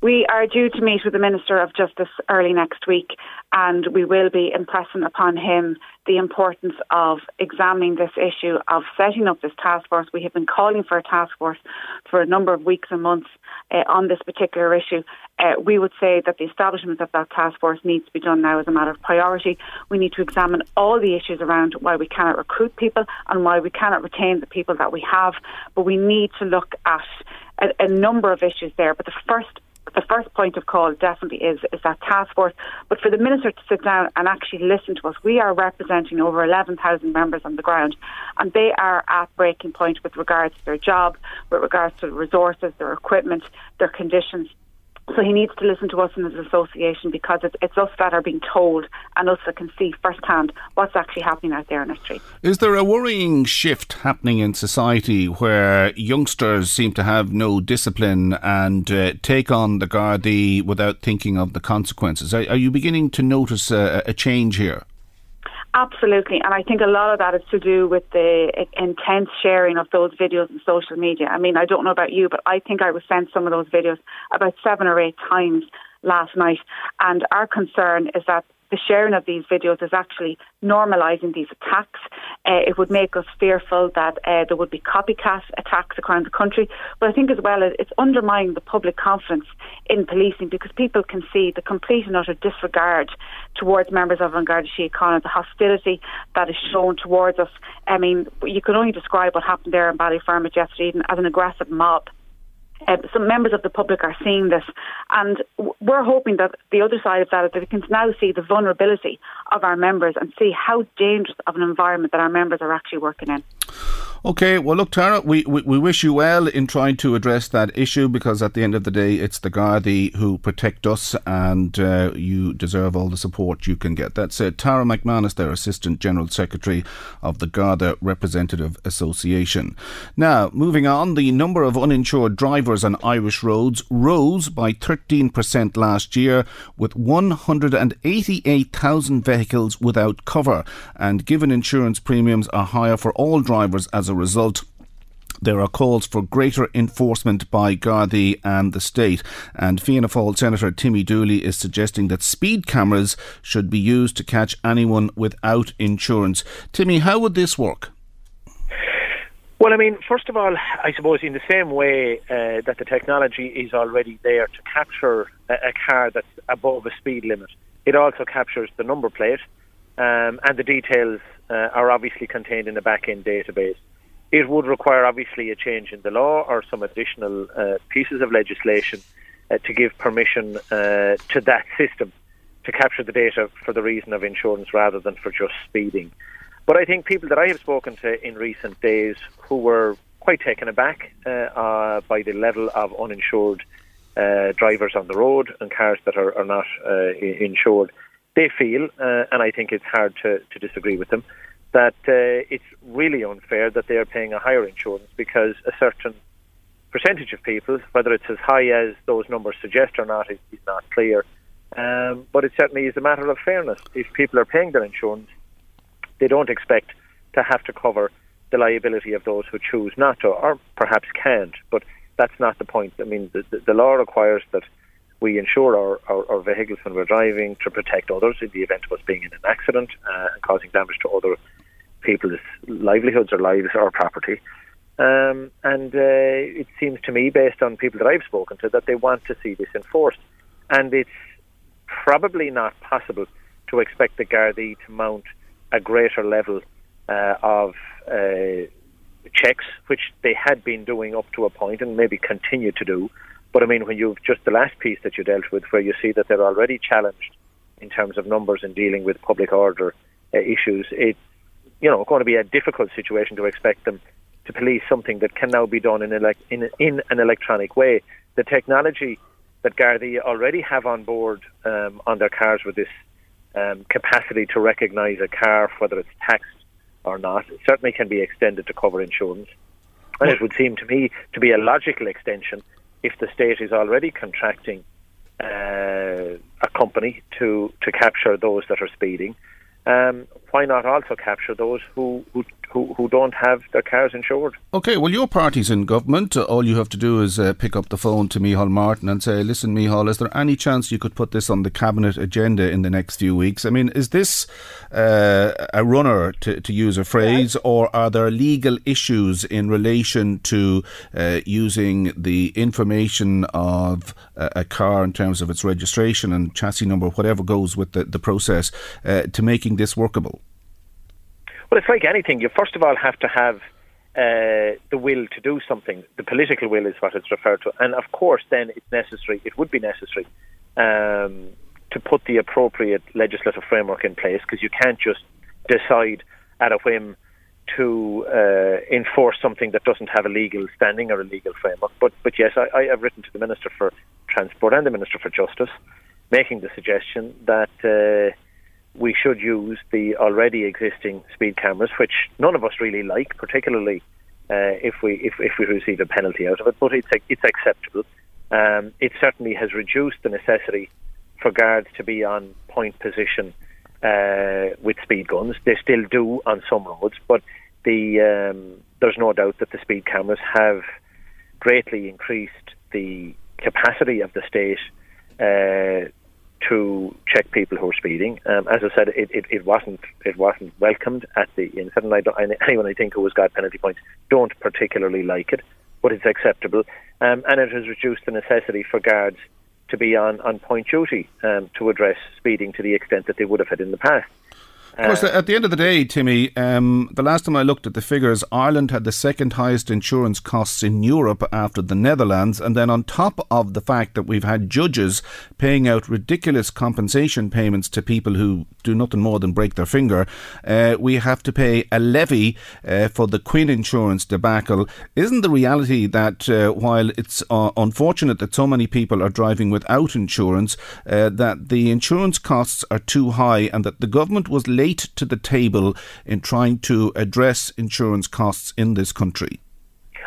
K: We are due to meet with the Minister of Justice early next week, and we will be impressing upon him the importance of examining this issue, of setting up this task force. We have been calling for a task force for a number of weeks and months uh, on this particular issue. Uh, we would say that the establishment of that task force needs to be done now as a matter of priority. We need to examine all the issues around why we cannot recruit people and why we cannot retain the people that we have. But we need to look at a, a number of issues there. But the first the first point of call definitely is is that task force. But for the minister to sit down and actually listen to us, we are representing over 11,000 members on the ground, and they are at breaking point with regards to their job, with regards to the resources, their equipment, their conditions. So he needs to listen to us in his association because it's, it's us that are being told and us that can see firsthand what's actually happening out there in the street.
B: Is there a worrying shift happening in society where youngsters seem to have no discipline and uh, take on the Gardaí without thinking of the consequences? Are, are you beginning to notice a, a change here?
K: Absolutely, and I think a lot of that is to do with the intense sharing of those videos in social media. I mean, I don't know about you, but I think I was sent some of those videos about seven or eight times last night. And our concern is that the sharing of these videos is actually normalising these attacks. Uh, it would make us fearful that uh, there would be copycat attacks around the country. But I think as well it's undermining the public confidence in policing because people can see the complete and utter disregard towards members of An Garda Síochána, the hostility that is shown towards us. I mean, you can only describe what happened there in Ballyfermot yesterday as an aggressive mob uh, some members of the public are seeing this, and we're hoping that the other side of that is that we can now see the vulnerability of our members and see how dangerous of an environment that our members are actually working in.
B: Okay, well, look, Tara, we, we, we, wish you well in trying to address that issue because at the end of the day, it's the Gardaí who protect us and uh, you deserve all the support you can get. That's uh, Tara McManus, their Assistant General Secretary of the Garda Representative Association. Now, moving on, the number of uninsured drivers on Irish roads rose by 13% last year with 188,000 vehicles without cover. And given insurance premiums are higher for all drivers as a result, there are calls for greater enforcement by Gardaí and the state. And Fianna Fáil Senator Timmy Dooley is suggesting that speed cameras should be used to catch anyone without insurance. Timmy, how would this work?
L: Well, I mean, first of all, I suppose in the same way uh, that the technology is already there to capture a, a, car that's above a speed limit, it also captures the number plate um, and the details uh, are obviously contained in the back end database. It would require obviously a change in the law or some additional uh, pieces of legislation uh, to give permission uh, to that system to capture the data for the reason of insurance rather than for just speeding. But I think people that I have spoken to in recent days who were quite taken aback uh, by the level of uninsured drivers on the road and cars that are, are not insured they feel, uh, and I think it's hard to, to disagree with them, that uh, it's really unfair that they are paying a higher insurance because a certain percentage of people, whether it's as high as those numbers suggest or not, is, is not clear. Um, but it certainly is a matter of fairness. If people are paying their insurance, they don't expect to have to cover the liability of those who choose not to, or perhaps can't. But that's not the point. I mean, the, the, the law requires that we insure our, our, our, vehicles when we're driving to protect others in the event of us being in an accident uh, and causing damage to other people's livelihoods or lives or property. Um, and uh, it seems to me, based on people that I've spoken to, that they want to see this enforced. And it's probably not possible to expect the Gardaí to mount a greater level uh, of uh, checks, which they had been doing up to a point and maybe continue to do. But I mean, when you've just the last piece that you dealt with, where you see that they're already challenged in terms of numbers in dealing with public order uh, issues, it's you know going to be a difficult situation to expect them to police something that can now be done in, elec- in, in an electronic way. The technology that Gardaí already have on board um, on their cars with this um, capacity to recognise a car, whether it's taxed or not, certainly can be extended to cover insurance. And it would seem to me to be a logical extension if the state is already contracting uh, a company to to capture those that are speeding, um, why not also capture those who, who who, who don't have their cars insured.
B: Okay, well, your party's in government. All you have to do is uh, pick up the phone to Micheál Martin and say, listen, Micheál, is there any chance you could put this on the cabinet agenda in the next few weeks? I mean, is this uh, a runner, to, to use a phrase, or are there legal issues in relation to uh, using the information of a, a, car in terms of its registration and chassis number, whatever goes with the, the process, uh, to making this workable?
L: Well, it's like anything. You first of all have to have uh, the will to do something. The political will is what it's referred to, and of course, then it's necessary. It would be necessary um, to put the appropriate legislative framework in place because you can't just decide at a whim to uh, enforce something that doesn't have a legal standing or a legal framework. But but yes, I, I have written to the Minister for Transport and the Minister for Justice, making the suggestion that uh, we should use the already existing speed cameras, which none of us really like, particularly uh, if we if, if we receive a penalty out of it. But it's it's acceptable. Um, it certainly has reduced the necessity for guards to be on point position uh, with speed guns. They still do on some roads, but the um, there's no doubt that the speed cameras have greatly increased the capacity of the state uh, to check people who are speeding. Um, as I said, it, it, it, wasn't it wasn't welcomed at the incident. I don't, anyone I think who has got penalty points don't particularly like it, but it's acceptable, um, and it has reduced the necessity for guards to be on, on point duty um, to address speeding to the extent that they would have had in the past.
B: Of course, at the end of the day, Timmy, um, the last time I looked at the figures, Ireland had the second highest insurance costs in Europe after the Netherlands. And then, on top of the fact that we've had judges paying out ridiculous compensation payments to people who do nothing more than break their finger, uh, we have to pay a levy uh, for the Quinn insurance debacle. Isn't the reality that uh, while it's uh, unfortunate that so many people are driving without insurance, uh, that the insurance costs are too high and that the government was late? To the table in trying to address insurance costs in this country?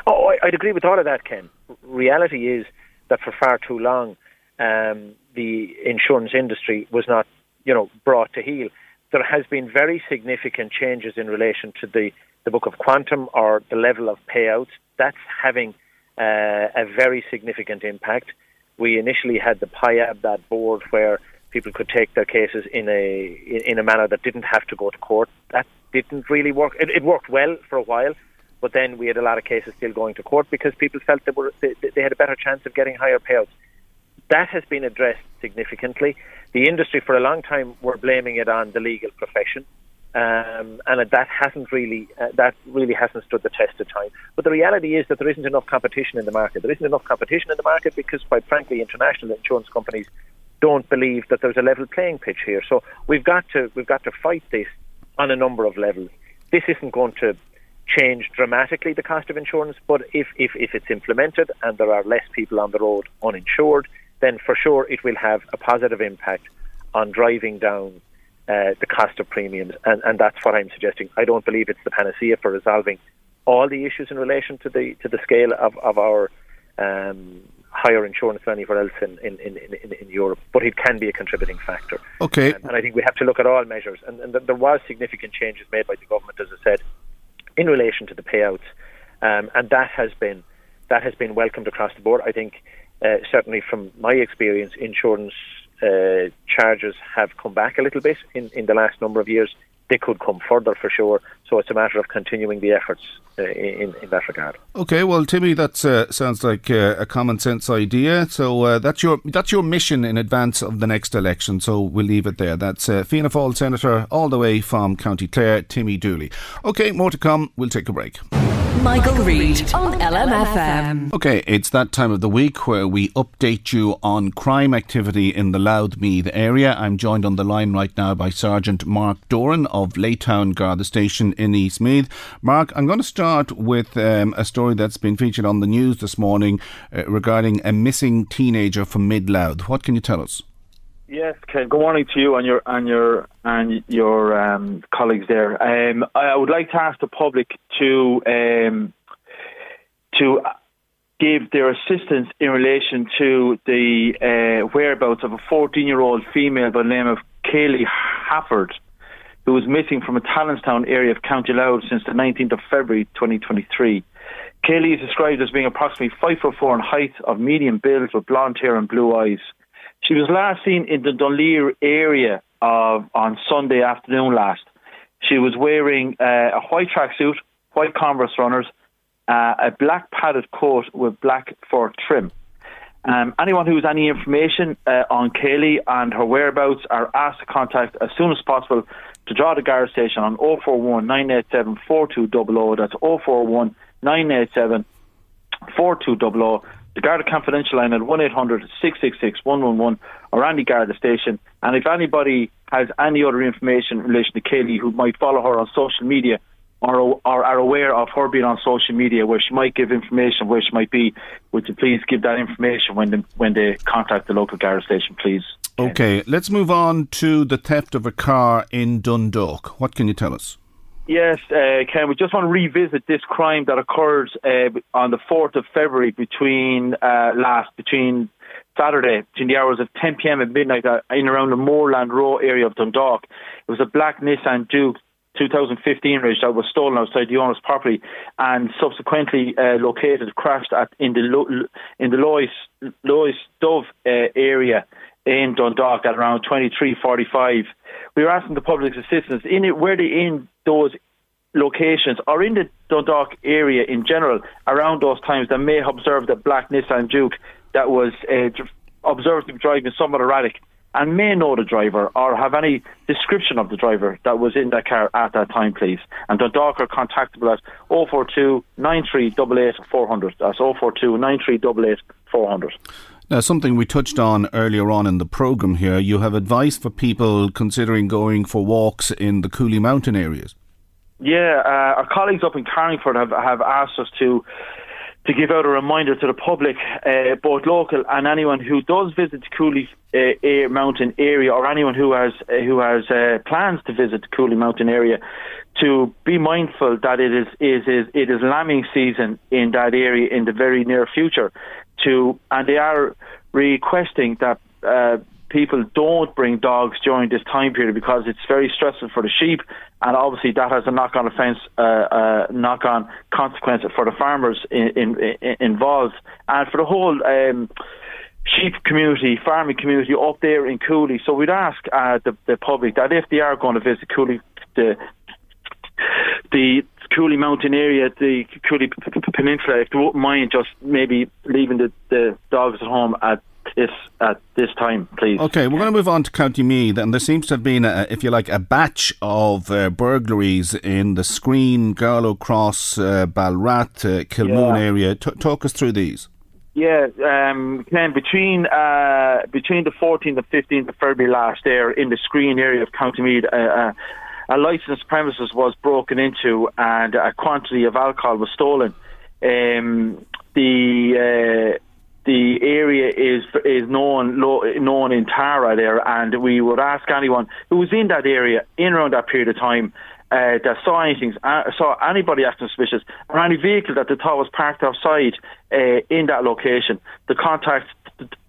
L: Oh, I'd agree with all of that, Ken. Reality is that for far too long, um, the insurance industry was not, you know, brought to heel. There has been very significant changes in relation to the, the book of quantum or the level of payouts. That's having uh, a very significant impact. We initially had the PIAB, that board where people could take their cases in a in a manner that didn't have to go to court. That didn't really work. It, it worked well for a while, but then we had a lot of cases still going to court because people felt they were they, they had a better chance of getting higher payouts. That has been addressed significantly. The industry for a long time were blaming it on the legal profession. Um, and that hasn't really uh, that really hasn't stood the test of time. But the reality is that there isn't enough competition in the market. There isn't enough competition in the market because, quite frankly, international insurance companies don't believe that there's a level playing pitch here. So we've got to we've got to fight this on a number of levels. This isn't going to change dramatically the cost of insurance, but if, if, if it's implemented and there are less people on the road uninsured, then for sure it will have a positive impact on driving down uh, the cost of premiums, and, and that's what I'm suggesting. I don't believe it's the panacea for resolving all the issues in relation to the to the scale of, of our um, higher insurance than anywhere else in, in, in, in, in Europe, but it can be a contributing factor.
B: Okay.
L: And, and I think we have to look at all measures. And, and there was significant changes made by the government, as I said, in relation to the payouts, um, and that has been that has been welcomed across the board. I think uh, certainly from my experience, insurance uh, charges have come back a little bit in, in the last number of years they could come further for sure. So it's a matter of continuing the efforts uh, in, in that regard.
B: Okay, well, Timmy, that uh, sounds like uh, a common sense idea. So uh, that's your that's your mission in advance of the next election. So we'll leave it there. That's uh, Fianna Fáil Senator all the way from County Clare, Timmy Dooley. Okay, more to come. We'll take a break.
G: Michael, Reade on LMFM.
B: Okay, it's that time of the week where we update you on crime activity in the Louth Meath area. I'm joined on the line right now by Sergeant Mark Doran of Laytown Garda Station in Eastmeath. Mark, I'm going to start with um, a story that's been featured on the news this morning uh, regarding a missing teenager from Mid Louth. What can you tell us?
M: Yes, Ken. Good morning to you and your and your and your um, colleagues there. Um, I would like to ask the public to um, to give their assistance in relation to the uh, whereabouts of a 14-year-old female by the name of Kaylee Hafford, who was missing from a Tallanstown area of County Louth since the 19th of February 2023. Kaylee is described as being approximately five foot four in height, of medium build, with blonde hair and blue eyes. She was last seen in the Dunleer area of, on Sunday afternoon last. She was wearing uh, a white tracksuit, white Converse runners, uh, a black padded coat with black fur trim. Um, anyone who has any information uh, on Kaylee and her whereabouts are asked to contact as soon as possible Drogheda guard station on 041 987 4200. That's 041 987 4200 the Garda Confidential line at 1800 666 111 or any Garda station. And if anybody has any other information in relation to Kaylee who might follow her on social media, or, are, are aware of her being on social media where she might give information where she might be, would you please give that information when when they contact the local Garda station, please?
B: Okay, let's move on to the theft of a car in Dundalk. What can you tell us?
M: Yes, uh, Ken, we just want to revisit this crime that occurred uh, on the 4th of February between uh, last, between Saturday, between the hours of 10 pm and midnight uh, in around the Moorland Row area of Dundalk. It was a black Nissan Juke 2015 Ridge that was stolen outside the owner's property and subsequently uh, located, crashed at in the Lo- in the Lois Lois Dove uh, area in Dundalk at around 23:45. We were asking the public's assistance in it were they in those locations or in the Dundalk area in general around those times that may have observed a black Nissan Juke that was uh, observed to be driving somewhat erratic and may know the driver or have any description of the driver that was in that car at that time, please. And Dundalk are contactable at 042 9388 400. That's 042 9388 400.
B: Now, something we touched on earlier on in the programme here, you have advice for people considering going for walks in the Cooley Mountain areas.
M: Yeah, uh, our colleagues up in Carlingford have, have asked us to to give out a reminder to the public, uh, both local and anyone who does visit the Cooley uh, Mountain area, or anyone who has uh, who has uh, plans to visit the Cooley Mountain area, to be mindful that it is, is, is it is lambing season in that area in the very near future. To and they are requesting that uh, people don't bring dogs during this time period because it's very stressful for the sheep, and obviously that has a knock-on offence, uh, uh, knock-on consequence for the farmers in, in, in, involved, and for the whole. Um, sheep community, farming community up there in Cooley. So we'd ask uh, the, the public that if they are going to visit Cooley, the the Cooley Mountain area, the Cooley Peninsula, if they wouldn't mind just maybe leaving the, the dogs at home at this at this time, please.
B: Okay, we're going to move on to County Meath, and there seems to have been, a, if you like, a batch of uh, burglaries in the Skryne, Garlow Cross, uh, Balrath, uh, Kilmoon yeah. area. T- talk us through these.
M: Yeah, um, Ken, between uh, between the 14th and 15th of February last year in the Skryne area of County Meath, uh, uh, a licensed premises was broken into and a quantity of alcohol was stolen. Um, the uh, the area is is known known in Tara there, and we would ask anyone who was in that area in around that period of time uh, that saw anything, uh, saw anybody acting suspicious, or any vehicle that they thought was parked outside uh, in that location, to contact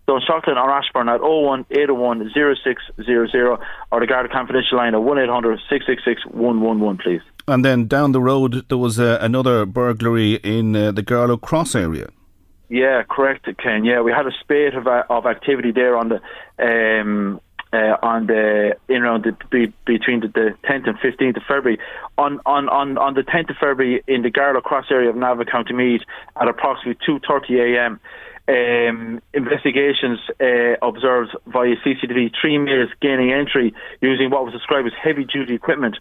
M: Dunshaughlin or Ashbourne at 01 801 0600 or the Garda Confidential line at 1 800 666 111, please.
B: And then down the road, there was uh, another burglary in uh, the Garlow Cross area.
M: Yeah, correct, Ken. Yeah, we had a spate of, uh, of activity there on the um, uh, on the in around the, be, between the, the 10th and 15th of February. On on on on the 10th of February in the Garlow Cross area of Navan County Meath at approximately 2:30 a.m. Um, investigations uh, observed via CCTV three males gaining entry using what was described as heavy duty equipment,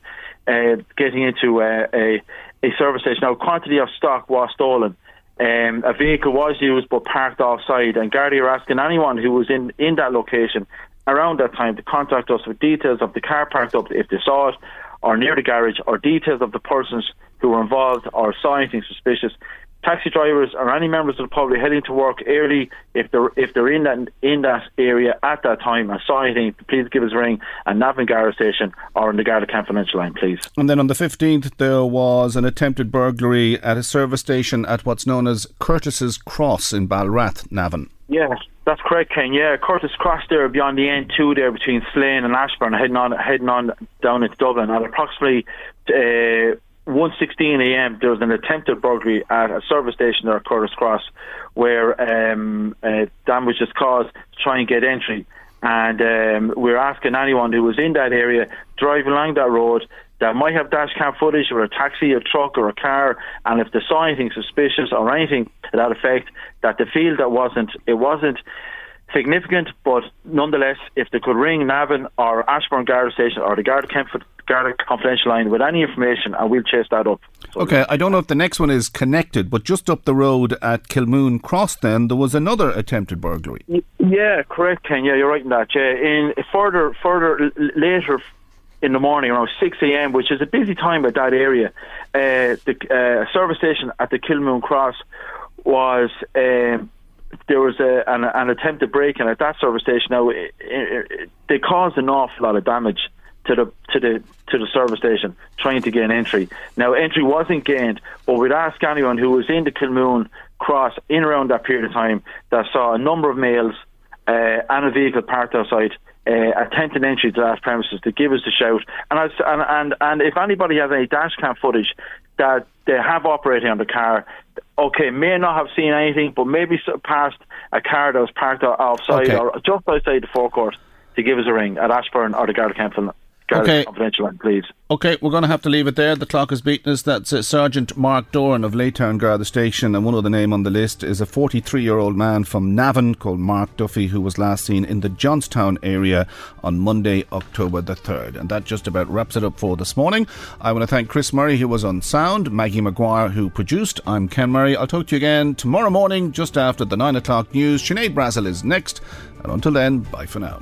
M: uh, getting into uh, a, a service station. Now, quantity of stock was stolen. Um, a vehicle was used but parked offside, and Gardaí are asking anyone who was in, in that location around that time to contact us with details of the car parked up if they saw it, or near the garage, or details of the persons who were involved or saw anything suspicious taxi drivers or any members of the public heading to work early if they're if they're in that in that area at that time and saw anything, please give us a ring at Navan Garda Station or on the Garda Confidential line, please.
B: And then on the fifteenth there was an attempted burglary at a service station at what's known as Curtis's Cross in Balrath, Navan.
M: Yes, that's correct, Ken. Yeah, Curtis Cross there beyond the N2 there between Slane and Ashbourne, heading on heading on down into Dublin at approximately. Uh, 1:16 a.m. there was an attempted burglary at a service station there at Curtis Cross, where um, uh, damage was caused to try and get entry. And um, we're asking anyone who was in that area driving along that road that might have dash cam footage or a taxi, a truck, or a car, and if they saw anything suspicious or anything to that effect, that they feel that wasn't it wasn't significant, but nonetheless, if they could ring Navan or Ashbourne Garda Station or the Garda Kempford Garda confidential line with any information, and we'll chase that up.
B: So okay, I don't know if the next one is connected, but just up the road at Kilmoon Cross, then there was another attempted burglary.
M: Yeah, correct, Ken. Yeah, you're right in that. Yeah, in further, further later in the morning around 6 a.m., which is a busy time at that area. Uh, the uh, service station at the Kilmoon Cross was um, there was a, an, an attempted break-in at that service station. Now it, it, they caused an awful lot of damage to the to the to the service station trying to gain entry. Now entry wasn't gained, but we'd ask anyone who was in the Kilmoon Cross in around that period of time that saw a number of males uh, and a vehicle parked outside uh, attempting entry to that premises to give us a shout. And, I, and and and if anybody has any dash cam footage that they have operating on the car, okay, may not have seen anything, but maybe passed a car that was parked outside okay. or just outside the forecourt to give us a ring at Ashbourne or the Garda Okay. confidential one, please.
B: Okay, we're going to have to leave it there. The clock has beaten us. That's uh, Sergeant Mark Doran of Laytown Garda Station, and one other name on the list is a 43-year-old man from Navan called Mark Duffy, who was last seen in the Johnstown area on Monday, October the 3rd. And that just about wraps it up for this morning. I want to thank Chris Murray, who was on sound, Maggie Maguire, who produced. I'm Ken Murray. I'll talk to you again tomorrow morning, just after the 9 o'clock news. Sinead Brazel is next. And until then, bye for now.